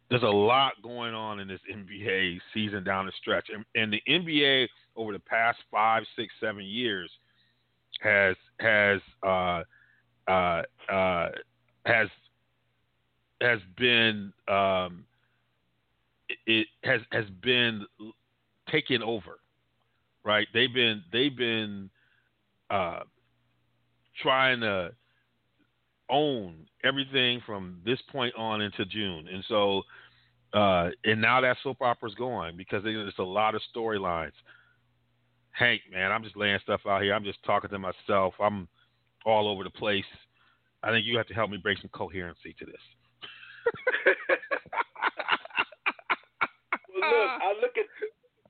There's a lot going on in this NBA season down the stretch, and, and the NBA over the past five, six, seven years has has uh, uh, uh, has has been um, it, has has been taken over, right? They've been they've been uh, trying to own everything from this point on into June, and so uh, and now that soap opera's going because there's a lot of storylines. Hank, man, I'm just laying stuff out here. I'm just talking to myself. I'm all over the place. I think you have to help me bring some coherency to this. well, look, I look at.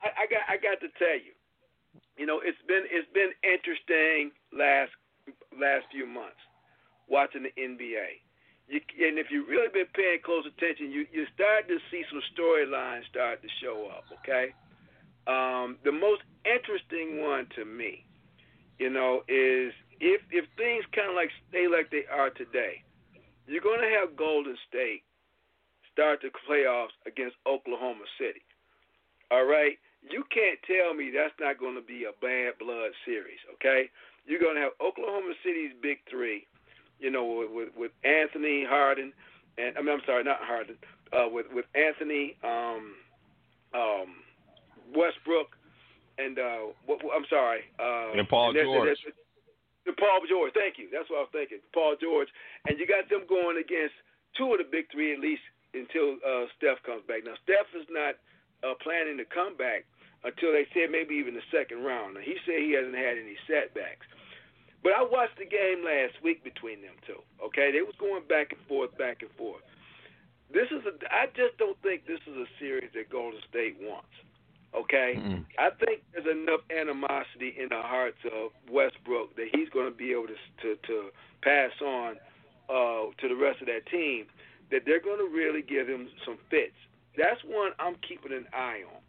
I, I got. I got to tell you. You know, it's been it's been interesting last last few months watching the NBA. You, and if you've really been paying close attention, you you start to see some storylines start to show up. Okay, um, the most interesting one to me, you know, is if if things kind of like stay like they are today, you're going to have Golden State start the playoffs against Oklahoma City. All right, you can't tell me that's not going to be a bad blood series. Okay, you're going to have Oklahoma City's big three you know, with with, Anthony Harden, and I mean, I'm sorry, not Harden, uh, with with Anthony um, um, Westbrook, and uh, what, I'm sorry, uh, and Paul and George. the Paul George, thank you. That's what I was thinking. Paul George, and you got them going against two of the big three at least until uh, Steph comes back. Now Steph is not uh, planning to come back until they said maybe even the second round. Now, he said he hasn't had any setbacks. But I watched the game last week between them two. Okay, they was going back and forth, back and forth. This is a. I just don't think this is a series that Golden State wants. Okay, Mm-mm. I think there's enough animosity in the hearts of Westbrook that he's going to be able to to, to pass on uh, to the rest of that team. That they're going to really give him some fits. That's one I'm keeping an eye on.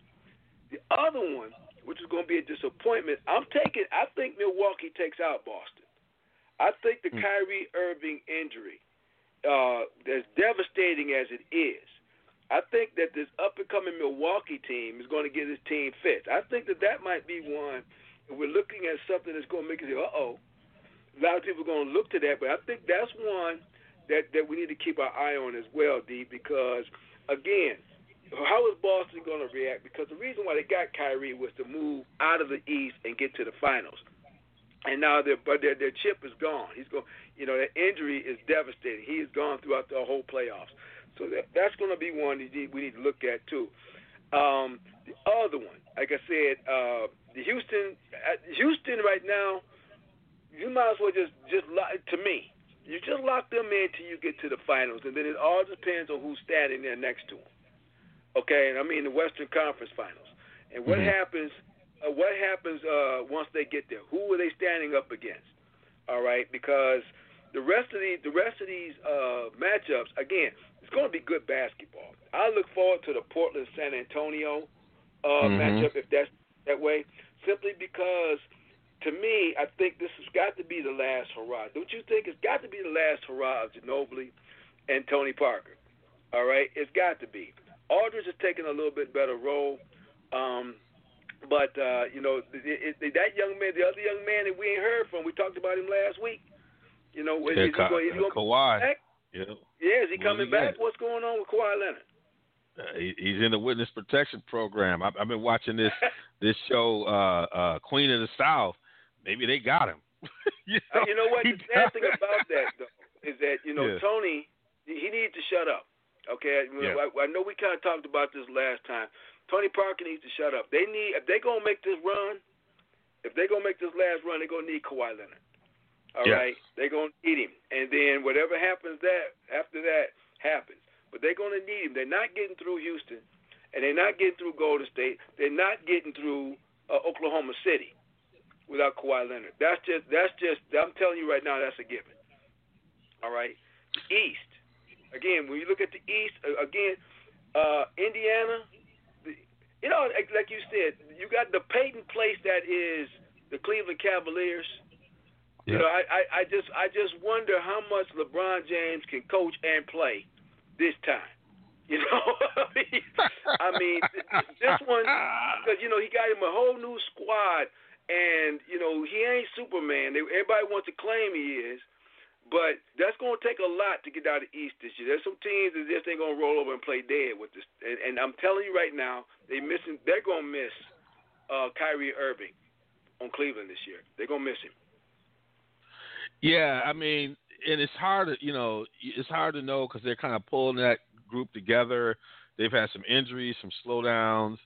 The other one which is going to be a disappointment. I'm taking. I think Milwaukee takes out Boston. I think the Mm. Kyrie Irving injury, uh, as devastating as it is, I think that this up and coming Milwaukee team is going to get this team fit. I think that that might be one. We're looking at something that's going to make us say, "Uh oh," a lot of people are going to look to that. But I think that's one that that we need to keep our eye on as well, D, because again, how is Boston going to react? Because the reason why they got Kyrie was to move out of the East and get to the finals. And now their but their their chip is gone. He's going, you know, that injury is devastating. He is gone throughout the whole playoffs. So that that's going to be one we need, we need to look at too. Um, the other one, like I said, uh, the Houston uh, Houston right now, you might as well just just lock, to me, you just lock them in till you get to the finals, and then it all depends on who's standing there next to them. Okay, and I mean the Western Conference Finals. And what Mhm. happens? Uh, what happens uh, once they get there? Who are they standing up against? All right, because the rest of these the rest of these uh, matchups again, it's going to be good basketball. I look forward to the Portland San Antonio uh, Mhm. matchup if that's that way, simply because to me, I think this has got to be the last hurrah. Don't you think it's got to be the last hurrah of Ginobili and Tony Parker? All right, it's got to be. Aldridge is taking a little bit better role, um, but uh, you know it, it, that young man, the other young man that we ain't heard from, we talked about him last week. You know, is, Yeah, he Ka- going, is he going Kawhi. back? Yeah. Yeah, is he Well, coming he back? What's going on with Kawhi Leonard? Uh, he, he's in the witness protection program. I've, I've been watching this this show, uh, uh, Queen of the South. Maybe they got him. you, Uh, you know what? The sad thing about that though is that you know Yeah. Tony, he needs to shut up. Okay, Yeah. I, I know we kind of talked about this last time. Tony Parker needs to shut up. They need if they're gonna make this run, if they're gonna make this last run, they're gonna need Kawhi Leonard. All Yes. right, they're gonna need him, and then whatever happens that after that happens. But they're gonna need him. They're not getting through Houston, and they're not getting through Golden State. They're not getting through uh, Oklahoma City without Kawhi Leonard. That's just that's just I'm telling you right now that's a given. All right. The East. Again, when you look at the East, again, uh, Indiana, the, you know, like, like you said, you got the Peyton place that is the Cleveland Cavaliers. You know, I, I, I just I just wonder how much LeBron James can coach and play this time. You know, I mean, I mean, this one because you know he got him a whole new squad, and you know he ain't Superman. They, everybody wants to claim he is, but that's going to take a lot to get out of East this year. There's some teams that just ain't going to roll over and play dead with this, and, and I'm telling you right now, they missing. They're going to miss uh, Kyrie Irving on Cleveland this year. They're going to miss him. Yeah, I mean, and it's hard to you know it's hard to know because they're kind of pulling that group together. They've had some injuries, some slowdowns,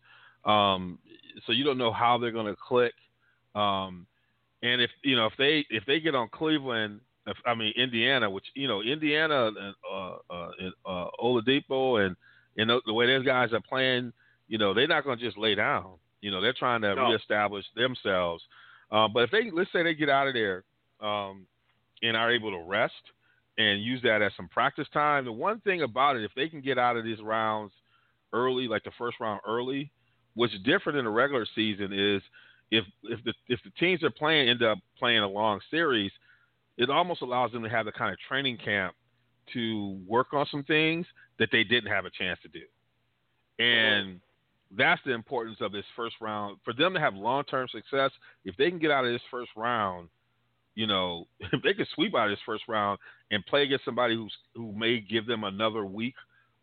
um, so you don't know how they're going to click. Um, and if you know if they if they get on Cleveland, I mean Indiana, which you know Indiana and uh, uh, uh, Oladipo and you know the way those guys are playing, you know they're not going to just lay down. You know they're trying to No. reestablish themselves. Uh, but if they let's say they get out of there um, and are able to rest and use that as some practice time, the one thing about it, if they can get out of these rounds early, like the first round early, what's different in the regular season is if if the if the teams they're playing end up playing a long series, it almost allows them to have the kind of training camp to work on some things that they didn't have a chance to do. And that's the importance of this first round. For them to have long term success, if they can get out of this first round, you know, if they can sweep out of this first round and play against somebody who's who may give them another week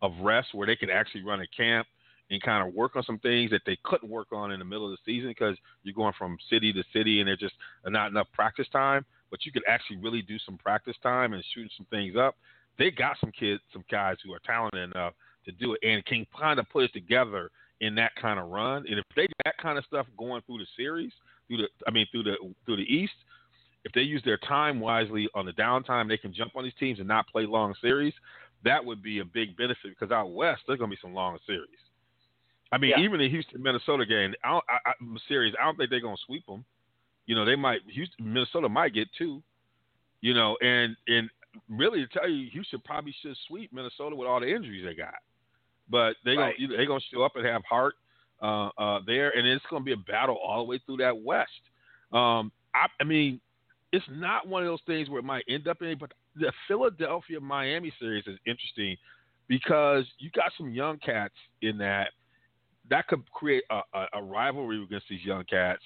of rest where they can actually run a camp and kind of work on some things that they couldn't work on in the middle of the season because you're going from city to city and there's just not enough practice time. But you could actually really do some practice time and shoot some things up. They got some kids, some guys who are talented enough to do it and can kind of put it together in that kind of run. And if they do that kind of stuff going through the series, through the I mean through the through the East, if they use their time wisely on the downtime, they can jump on these teams and not play long series. That would be a big benefit because out west there's going to be some long series. I mean, Yeah. even the Houston Minnesota game, I I, I, series, I don't think they're going to sweep them. You know, they might Houston Minnesota might get two. You know, and and really to tell you, Houston probably should sweep Minnesota with all the injuries they got. But they Right. gonna they gonna show up and have heart uh, uh, there, and it's gonna be a battle all the way through that West. Um, I, I mean, it's not one of those things where it might end up in, but the Philadelphia Miami series is interesting because you got some young cats in that that could create a, a, a rivalry against these young cats,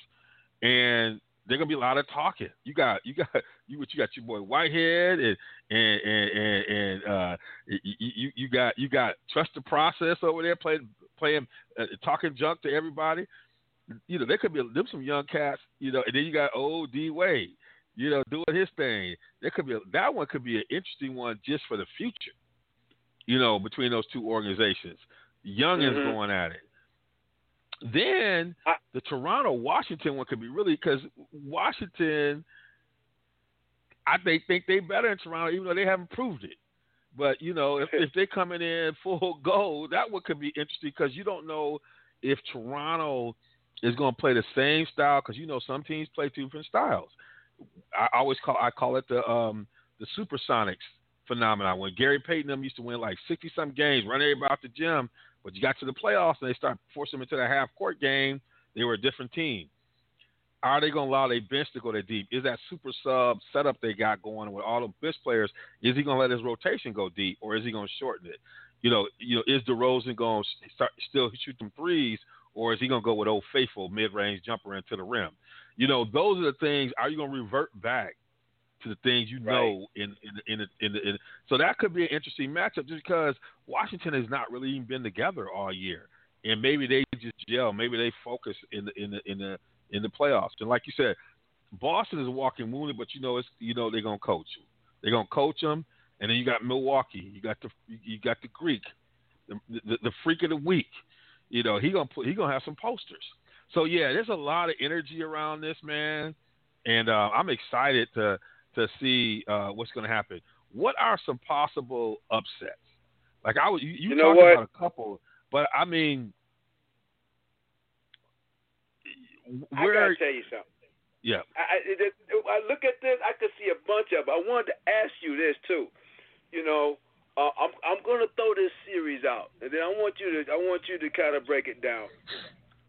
and they're gonna be a lot of talking. You got you got you what you got your boy Whitehead and and and and, and uh, you, you you got you got trust the process over there playing playing uh, talking junk to everybody. You know, there could be them some young cats. You know, and then you got old D Wade. You know, doing his thing. There could be a, that one could be an interesting one just for the future. You know, between those two organizations, young is Mhm. going at it. Then I- the Toronto Washington one could be really because Washington, I think think they better in Toronto even though they haven't proved it. But you know if, if they're coming in full go, that one could be interesting because you don't know if Toronto is going to play the same style because you know some teams play two different styles. I always call I call it the um the Supersonics phenomenon when Gary Payton them used to win like sixty some games, run everybody out the gym, but you got to the playoffs and they start forcing them into the half court game. They were a different team. Are they going to allow their bench to go that deep? Is that super sub setup they got going with all the bench players? Is he going to let his rotation go deep, or is he going to shorten it? You know, you know, is DeRozan going to start still shoot them threes, or is he going to go with old faithful mid range jumper into the rim? You know, those are the things. Are you going to revert back to the things you know in in in, the, in, in so that could be an interesting matchup just because Washington has not really even been together all year, and maybe they just gel, maybe they focus in the in the in the in the playoffs. And like you said, Boston is walking wounded, but you know it's you know they're gonna coach them. They're gonna coach them, and then you got Milwaukee, you got the you got the Greek, the the, the freak of the week. You know he gonna put he gonna have some posters. So yeah, there's a lot of energy around this man, and uh, I'm excited to to see uh, what's going to happen. What are some possible upsets? Like I was, you, you, You know talked what? about a couple, but I mean, I where? gotta tell you something. yeah, I, I, I look at this. I could see a bunch of. I wanted to ask you this too. You know, uh, I'm I'm going to throw this series out, and then I want you to I want you to kind of break it down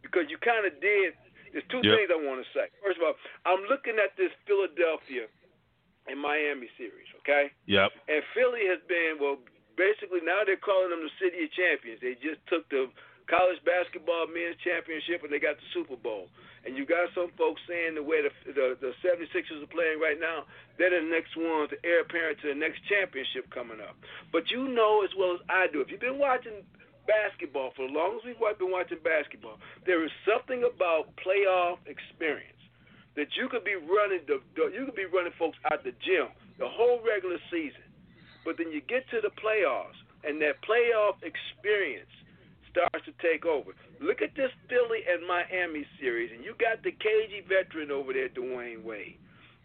because you kind of did. There's two Yep. things I want to say. First of all, I'm looking at this Philadelphia and Miami series. Okay. yep, And Philly has been well, basically now they're calling them the City of Champions. They just took the college basketball men's championship and they got the Super Bowl. And you got some folks saying the way the the, the 76ers are playing right now, they're the next ones, the heir apparent to the next championship coming up. But you know as well as I do, if you've been watching basketball for as long as we've been watching basketball, there is something about playoff experience that you could be running the, the you could be running folks out the gym the whole regular season. But then you get to the playoffs, and that playoff experience starts to take over. Look at this Philly and Miami series, and you got the cagey veteran over there, Dwyane Wade.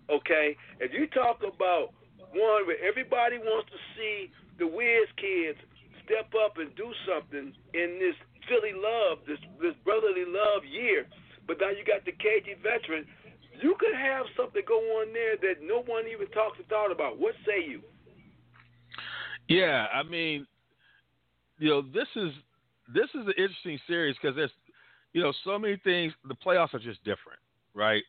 Okay, if you talk about one where everybody wants to see the Wiz kids step up and do something in this Philly love, this this brotherly love year, but now you got the cagey veteran. You could have something go on there that no one even talks or thought about. What say you? Yeah, I mean, you know, this is this is an interesting series because there's, you know, so many things. The playoffs are just different, right?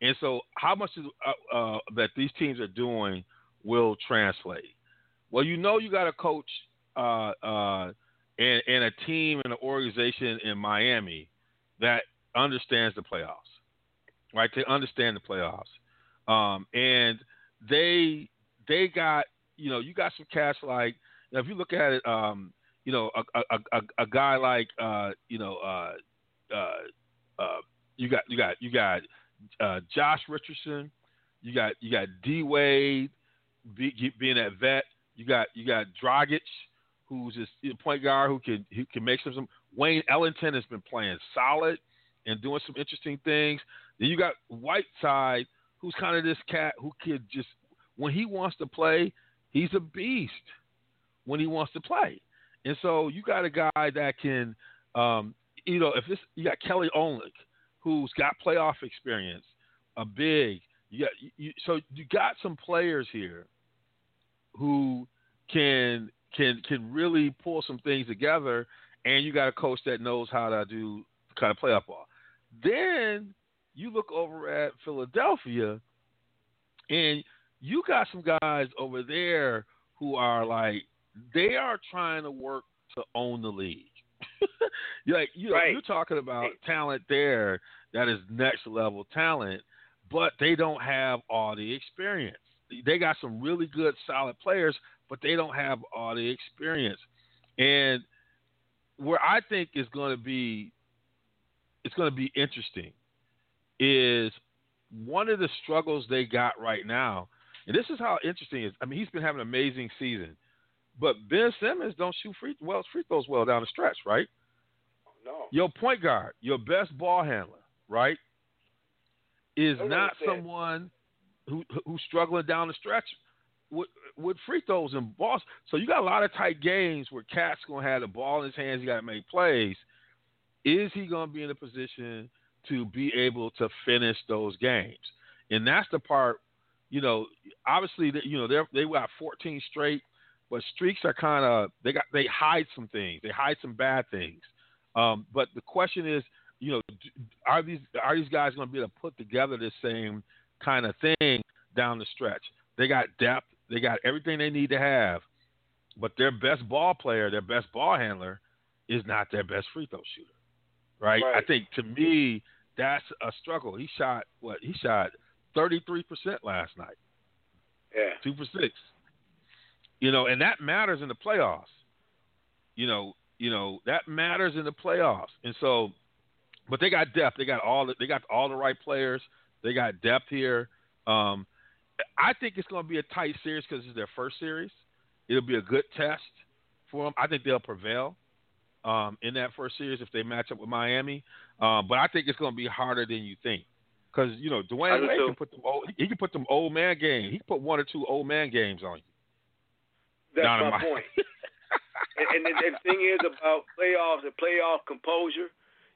And so, how much is, uh, uh, that these teams are doing will translate. Well, you know, you got a coach uh, uh, and, and a team and an organization in Miami that understands the playoffs, right? They understand the playoffs, um, and they they got you know you got some cash like know, if you look at it, um, you know a a, a, a guy like uh, you know uh, uh, uh, you got you got you got uh, Josh Richardson, you got you got D Wade be, being that vet. You got you got Dragic, who's just a point guard who can who can make some. Wayne Ellington has been playing solid and doing some interesting things. Then you got Whiteside, who's kind of this cat who could just when he wants to play, he's a beast when he wants to play. And so you got a guy that can, um, you know, if this you got Kelly Olynyk, who's got playoff experience, a big. You got you, so you got some players here who can can can really pull some things together, and you got a coach that knows how to do kind of playoff ball. Then you look over at Philadelphia, and you got some guys over there who are like they are trying to work to own the league. you're like you Right. you're talking about talent there that is next level talent, but they don't have all the experience. They got some really good solid players, but they don't have all the experience. And where I think is going to be it's going to be interesting is one of the struggles they got right now. And this is how interesting it is. I mean, he's been having an amazing season. But Ben Simmons don't shoot free well free throws well down the stretch, right? No. Your point guard, your best ball handler, right, is Don't someone who who's struggling down the stretch with with free throws and balls. So you got a lot of tight games where Cat's gonna have the ball in his hands. He got to make plays. Is he gonna be in a position to be able to finish those games? And that's the part. You know, obviously, you know they they got 14 straight, but streaks are kind of they got they hide some things. They hide some bad things. Um, but the question is, you know, are these are these guys going to be able to put together the same kind of thing down the stretch? They got depth, they got everything they need to have, but their best ball player, their best ball handler, is not their best free throw shooter, right? I think to me that's a struggle. He shot what? He shot thirty three percent last night Yeah. two for six. You know, and that matters in the playoffs. You know, you know that matters in the playoffs. And so, but they got depth. They got all the, they got all the right players. They got depth here. Um, I think it's going to be a tight series because it's their first series. It'll be a good test for them. I think they'll prevail um, in that first series if they match up with Miami. Um, but I think it's going to be harder than you think because you know Dwyane Wade can put them old, he can put them old man games. He can put one or two old man games on you. That's down my point. and, and, the, and the thing is about playoffs and playoff composure.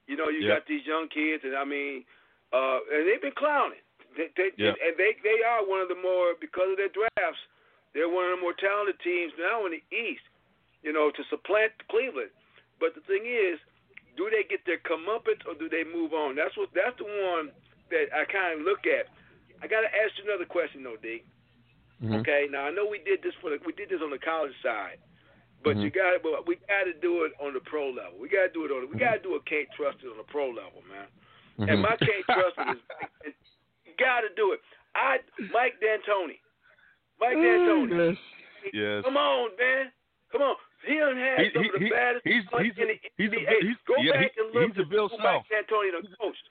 You know, you Yep. got these young kids, and I mean, uh, and they've been clowning. They, they, Yep. And they they are one of the more because of their drafts. They're one of the more talented teams now in the East. You know, to supplant Cleveland. But the thing is, do they get their comeuppance or do they move on? That's what that's the one that I kind of look at. I got to ask you another question though, D. Mhm. Okay, now I know we did this for the, we did this on the college side, but Mhm. you got to but we got to do it on the pro level. We got to do it on we got to do a can't trust it on the pro level, man. And Mhm. my can't trust it is you got to do it. I Mike D'Antoni, Mike D'Antoni, Yes. Yes. come on, man, come on. He done had He- some he- of the he- baddest he's- he's in the he's NBA. Bill- he's- Go yeah, back he- and look he's a Bill who Mike Self. D'Antoni done coached.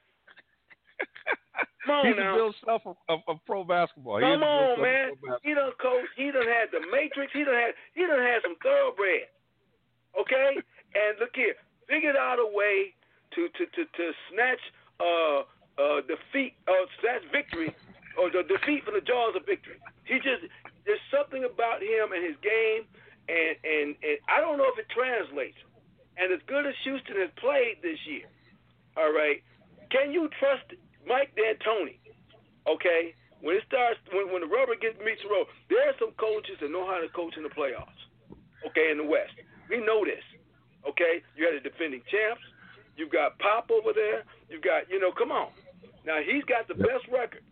Come on He's now. the Bill Self of, of, of pro basketball. Come on, Self man. He done coach. He done had the Matrix. He done had. He done had some thoroughbred. Okay, and look here, figured out a way to to to, to snatch uh uh defeat uh snatch victory or the defeat from the jaws of victory. He just there's something about him and his game, and and and I don't know if it translates. And as good as Houston has played this year, all right, can you trust Mike D'Antoni? Okay, when it starts, when when the rubber gets meets the road, there are some coaches that know how to coach in the playoffs. Okay, in the West, we know this. Okay, you had the defending champs. You've got Pop over there. You've got, you know, come on. Now he's got the best record.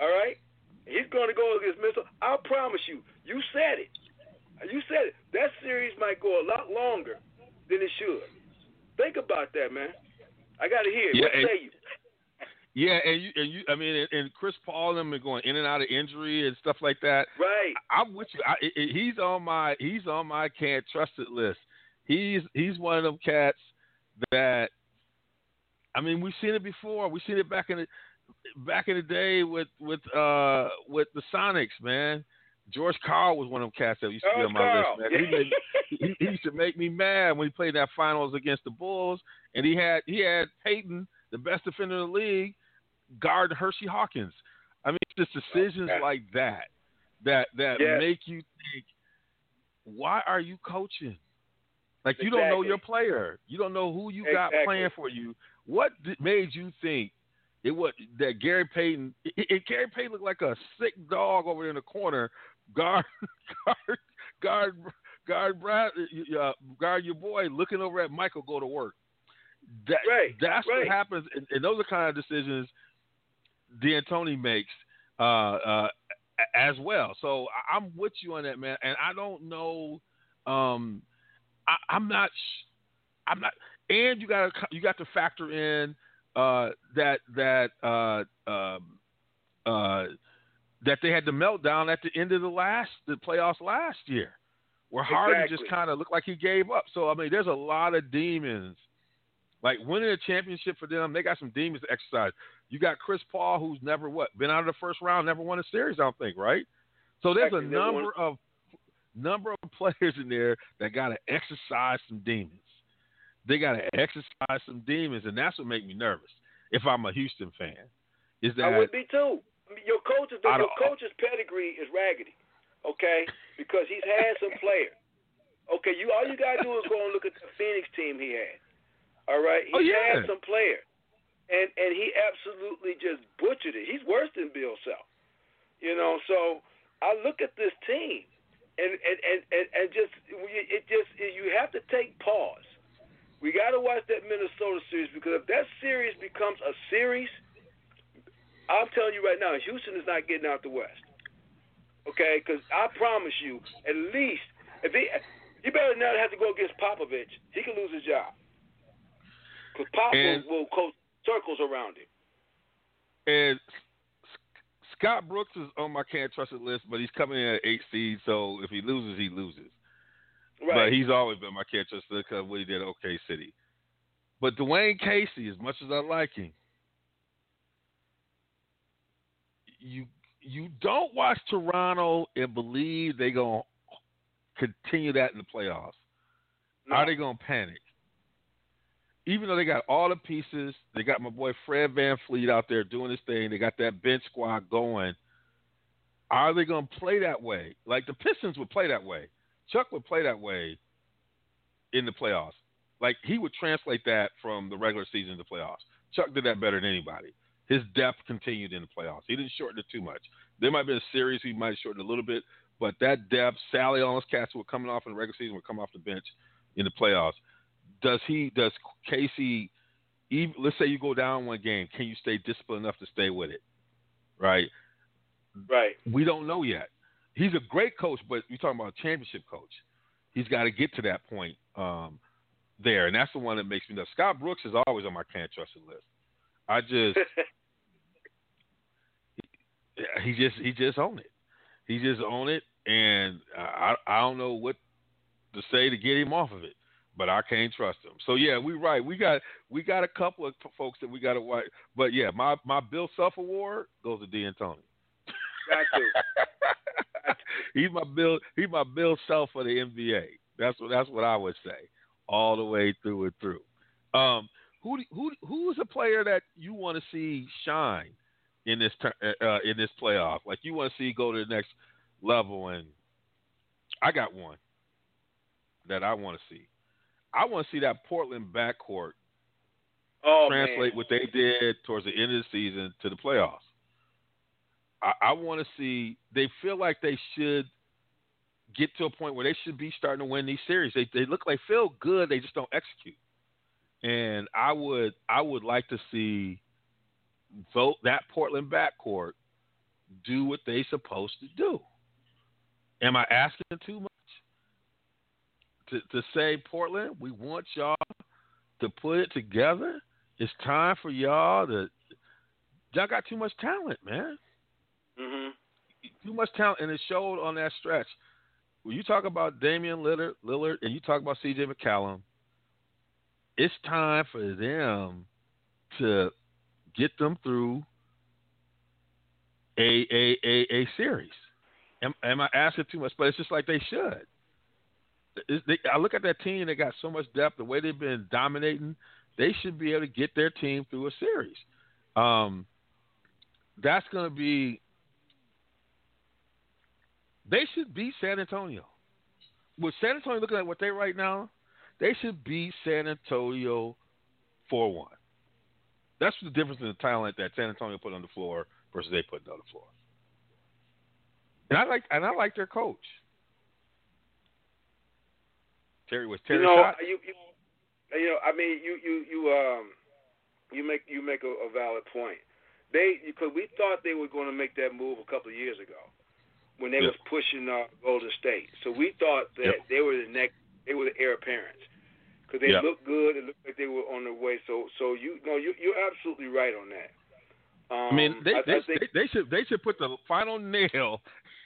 All right, he's going to go against Minnesota. I promise you. You said it. You said it. That series might go a lot longer than it should. Think about that, man. I got to hear it. Yeah, what and- say you? Yeah, and you, and you, I mean, and, and Chris Paul and going in and out of injury and stuff like that. Right. I'm with you. I, I- I- he's on my he's on my can't trust it list. He's he's one of them cats that I mean we've seen it before. We've seen it back in the back in the day with with uh with the Sonics, man. George Karl was one of them cats that used to be on my Karl. list, man. He, made, he, he used to make me mad when he played that finals against the Bulls, and he had he had Payton, the best defender in the league, guard Hersey Hawkins. I mean, it's just decisions Okay. like that that that Yes. make you think, why are you coaching? Like you don't know your player, you don't know who you got playing for you. What made you think it was that Gary Payton? It, it, Gary Payton looked like a sick dog over in the corner, guard, guard, guard, guard, Brad, uh, guard your boy, looking over at Michael go to work. That, Right, That's right. what happens, and, and those are kind of decisions D'Antoni makes uh, uh, as well. So I'm with you on that, man. And I don't know. Um, I, I'm not. sh- I'm not. And you got to you got to factor in uh, that that uh, um, uh, that they had the meltdown at the end of the last the playoffs last year, where Harden just kind of looked like he gave up. So I mean, there's a lot of demons. Like winning a championship for them, they got some demons to exercise. You got Chris Paul, who's never what been out of the first round, never won a series. I don't think, right? So there's a Exactly, won. number of number of players in there that got to exercise some demons. They got to exercise some demons, and that's what make me nervous. If I'm a Houston fan, is that I would be too. Your coach's your coach's pedigree is raggedy, okay? Because he's had some players. Okay, you all you gotta do is go and look at the Phoenix team he had. All right, he Oh, yeah. had some players, and and he absolutely just butchered it. He's worse than Bill Self, you know. So I look at this team, and and and and, and just it just you have to take pause. We got to watch that Minnesota series because if that series becomes a series, I'm telling you right now, Houston is not getting out the West. Okay, because I promise you, at least if he he better not have to go against Popovich, he could lose his job. Because Pop And- will, will coach circles around him. And Scott Brooks is on my can't trust it list, but he's coming in at eight seed. So if he loses, he loses. Right. But he's always been my can't trust because what he did at OK City. But Dwane Casey, as much as I like him, you you don't watch Toronto and believe they're gonna continue that in the playoffs. No. Are they gonna panic? Even though they got all the pieces, they got my boy Fred Van Fleet out there doing his thing. They got that bench squad going. Are they going to play that way? Like the Pistons would play that way. Chuck would play that way in the playoffs. Like he would translate that from the regular season to the playoffs. Chuck did that better than anybody. His depth continued in the playoffs. He didn't shorten it too much. There might have been a series he might have shortened a little bit, but that depth, Salley all those cats were coming off in the regular season would come off the bench in the playoffs. Does he? Does Casey? Even, let's say you go down one game, can you stay disciplined enough to stay with it? Right. right. We don't know yet. He's a great coach, but we're talking about a championship coach. He's got to get to that point um, there, and that's the one that makes me know. Scott Brooks is always on my can't trust list. I just he just he just own it. He just own it, and I I don't know what to say to get him off of it. but I can't trust him. So yeah, we right. We got we got a couple of folks that we got to watch. But yeah, my my Bill Self award goes to D'Antoni. Got to. he's my Bill. He's my Bill Self for the NBA. That's what that's what I would say, all the way through and through. Um, who who who is a player that you want to see shine in this uh, uh, in this playoff? Like you want to see go to the next level, and I got one that I want to see. I want to see that Portland backcourt Oh translate man. what they did towards the end of the season to the playoffs. I, I want to see they feel like they should get to a point where they should be starting to win these series. They they look like feel good, they just don't execute. And I would I would like to see vote that Portland backcourt do what they supposed to do. Am I asking too much? To to say Portland, we want y'all to put it together. It's time for y'all to. Y'all got too much talent, man. Mhm. Too much talent, and it showed on that stretch. When you talk about Damian Lillard, Lillard, and you talk about C.J. McCallum, it's time for them to get them through a a a, a series. Am, am I asking too much? But it's just like they should. They- I look at that team; they got so much depth. The way they've been dominating, they should be able to get their team through a series. Um, that's going to be. They should beat San Antonio. With San Antonio looking at what they right now, they should beat San Antonio four one. That's the difference in the talent that San Antonio put on the floor versus they put on the floor. And I like and I like their coach. Terry was Terry you know, you, you, you know, I mean, you, you, you, um, you make you make a, a valid point. They because we thought they were going to make that move a couple of years ago when they Yep. was pushing uh, Golden State. So we thought that Yep. they were the next, they were the heir apparents because they Yep. looked good. It looked like they were on their way. So so you no, you you're absolutely right on that. Um, I mean, they I, they, I think, they they should they should put the final nail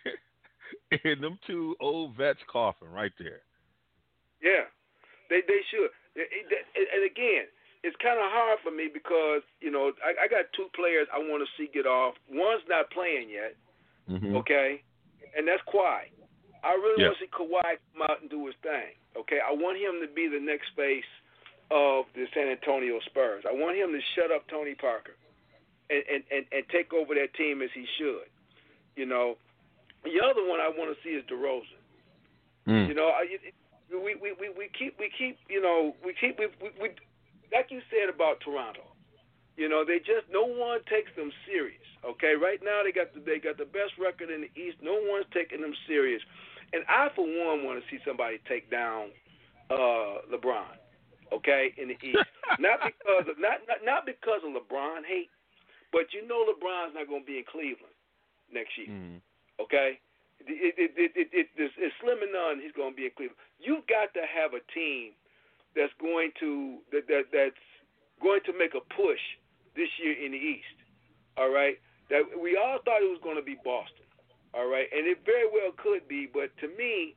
in them two old vets' coffin right there. Yeah, they they should. It- it- And and again, it's kind of hard for me because you know I, I got two players I want to see get off. One's not playing yet, Mm-hmm. okay, and that's Kawhi. I really Yeah. want to see Kawhi come out and do his thing. Okay, I want him to be the next face of the San Antonio Spurs. I want him to shut up Tony Parker and and and, and take over that team as he should. You know, the other one I want to see is DeRozan. Mm. You know, I, it, we, we we we keep we keep you know we keep we, we, we like you said about Toronto. You know, they just no one takes them serious. Okay, right now they got the, they got the best record in the East. No one's taking them serious, and I for one want to see somebody take down uh LeBron. Okay, in the East, not because of not, not not because of LeBron hate, but you know LeBron's not going to be in Cleveland next year. Mm. Okay, it, it, it, it, it, it's, it's slim and none. He's going to be in Cleveland. You've got to have a team that's going to that, that that's going to make a push this year in the East. All right, that we all thought it was going to be Boston. All right, and it very well could be, but to me,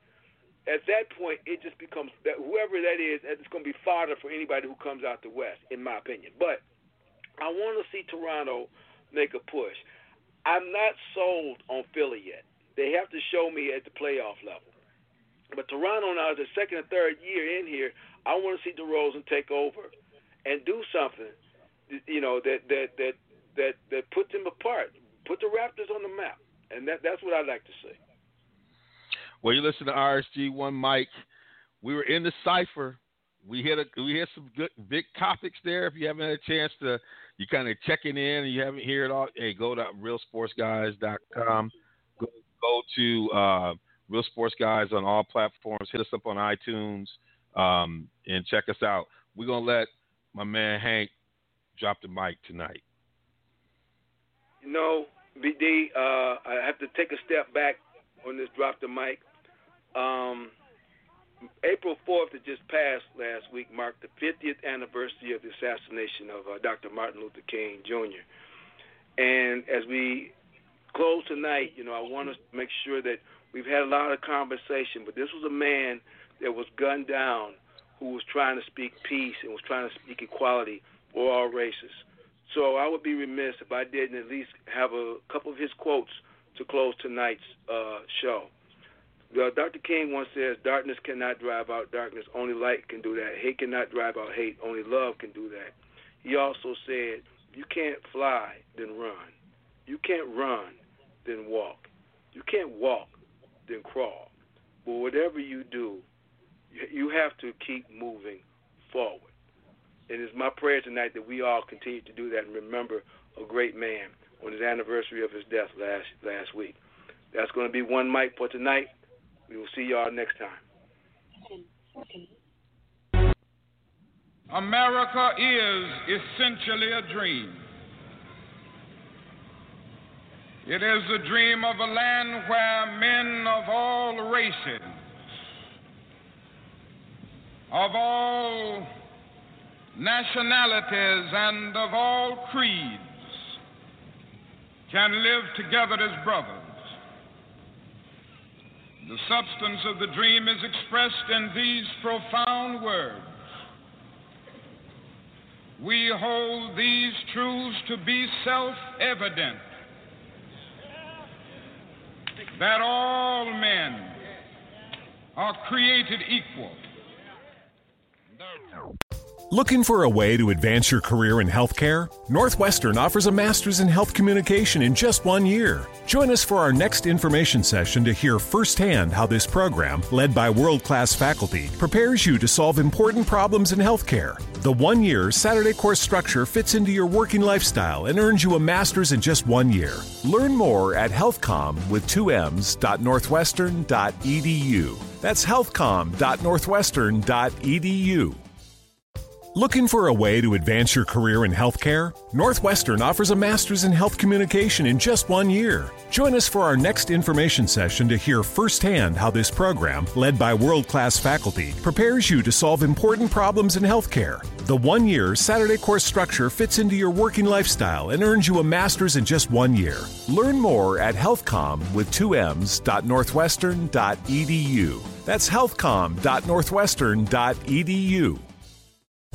at that point, it just becomes that whoever that is, it's going to be fodder for anybody who comes out the West, in my opinion. But I want to see Toronto make a push. I'm not sold on Philly yet. They have to show me at the playoff level. But Toronto now is the second or third year in here. I want to see DeRozan take over and do something, you know, that that that that that puts them apart, put the Raptors on the map, and that that's what I'd like to see. Well, you listen to RSG One Mic. We were in the cipher. We hit a we hit some good big topics there. If you haven't had a chance to, you kind of checking in and you haven't heard it all. Hey, go to realsportsguys.com. Go go to uh, Real Sports Guys on all platforms. Hit us up on iTunes um, and check us out. We're gonna let my man Hank drop the mic tonight. You know, BD, uh, I have to take a step back on this drop the mic. Um, April 4th that just passed last week marked the 50th anniversary of the assassination of uh, Dr. Martin Luther King Jr. And as we close tonight, you know, I want to make sure that we've had a lot of conversation, but this was a man that was gunned down who was trying to speak peace and was trying to speak equality for all races. So I would be remiss if I didn't at least have a couple of his quotes to close tonight's uh, show. Dr. King once says, "Darkness cannot drive out darkness; only light can do that. Hate cannot drive out hate; only love can do that." He also said, "You can't fly, then run. You can't run, then walk. You can't walk, then crawl. But whatever you do, you have to keep moving forward." And it's my prayer tonight that we all continue to do that and remember a great man on his anniversary of his death last last week. That's going to be one mic for tonight. We will see y'all next time. America is essentially a dream. It is a dream of a land where men of all races, of all nationalities, and of all creeds can live together as brothers. The substance of the dream is expressed in these profound words. We hold these truths to be self evident that all men are created equal. Looking for a way to advance your career in healthcare? Northwestern offers a master's in health communication in just one year. Join us for our next information session to hear firsthand how this program, led by world class faculty, prepares you to solve important problems in healthcare. The one year Saturday course structure fits into your working lifestyle and earns you a master's in just one year. Learn more at healthcomm with two M's.northwestern.edu. That's healthcomm.northwestern.edu. Looking for a way to advance your career in healthcare? Northwestern offers a master's in health communication in just one year. Join us for our next information session to hear firsthand how this program, led by world class faculty, prepares you to solve important problems in healthcare. The one year Saturday course structure fits into your working lifestyle and earns you a master's in just one year. Learn more at healthcomm with two M's.northwestern.edu. That's healthcomm.northwestern.edu.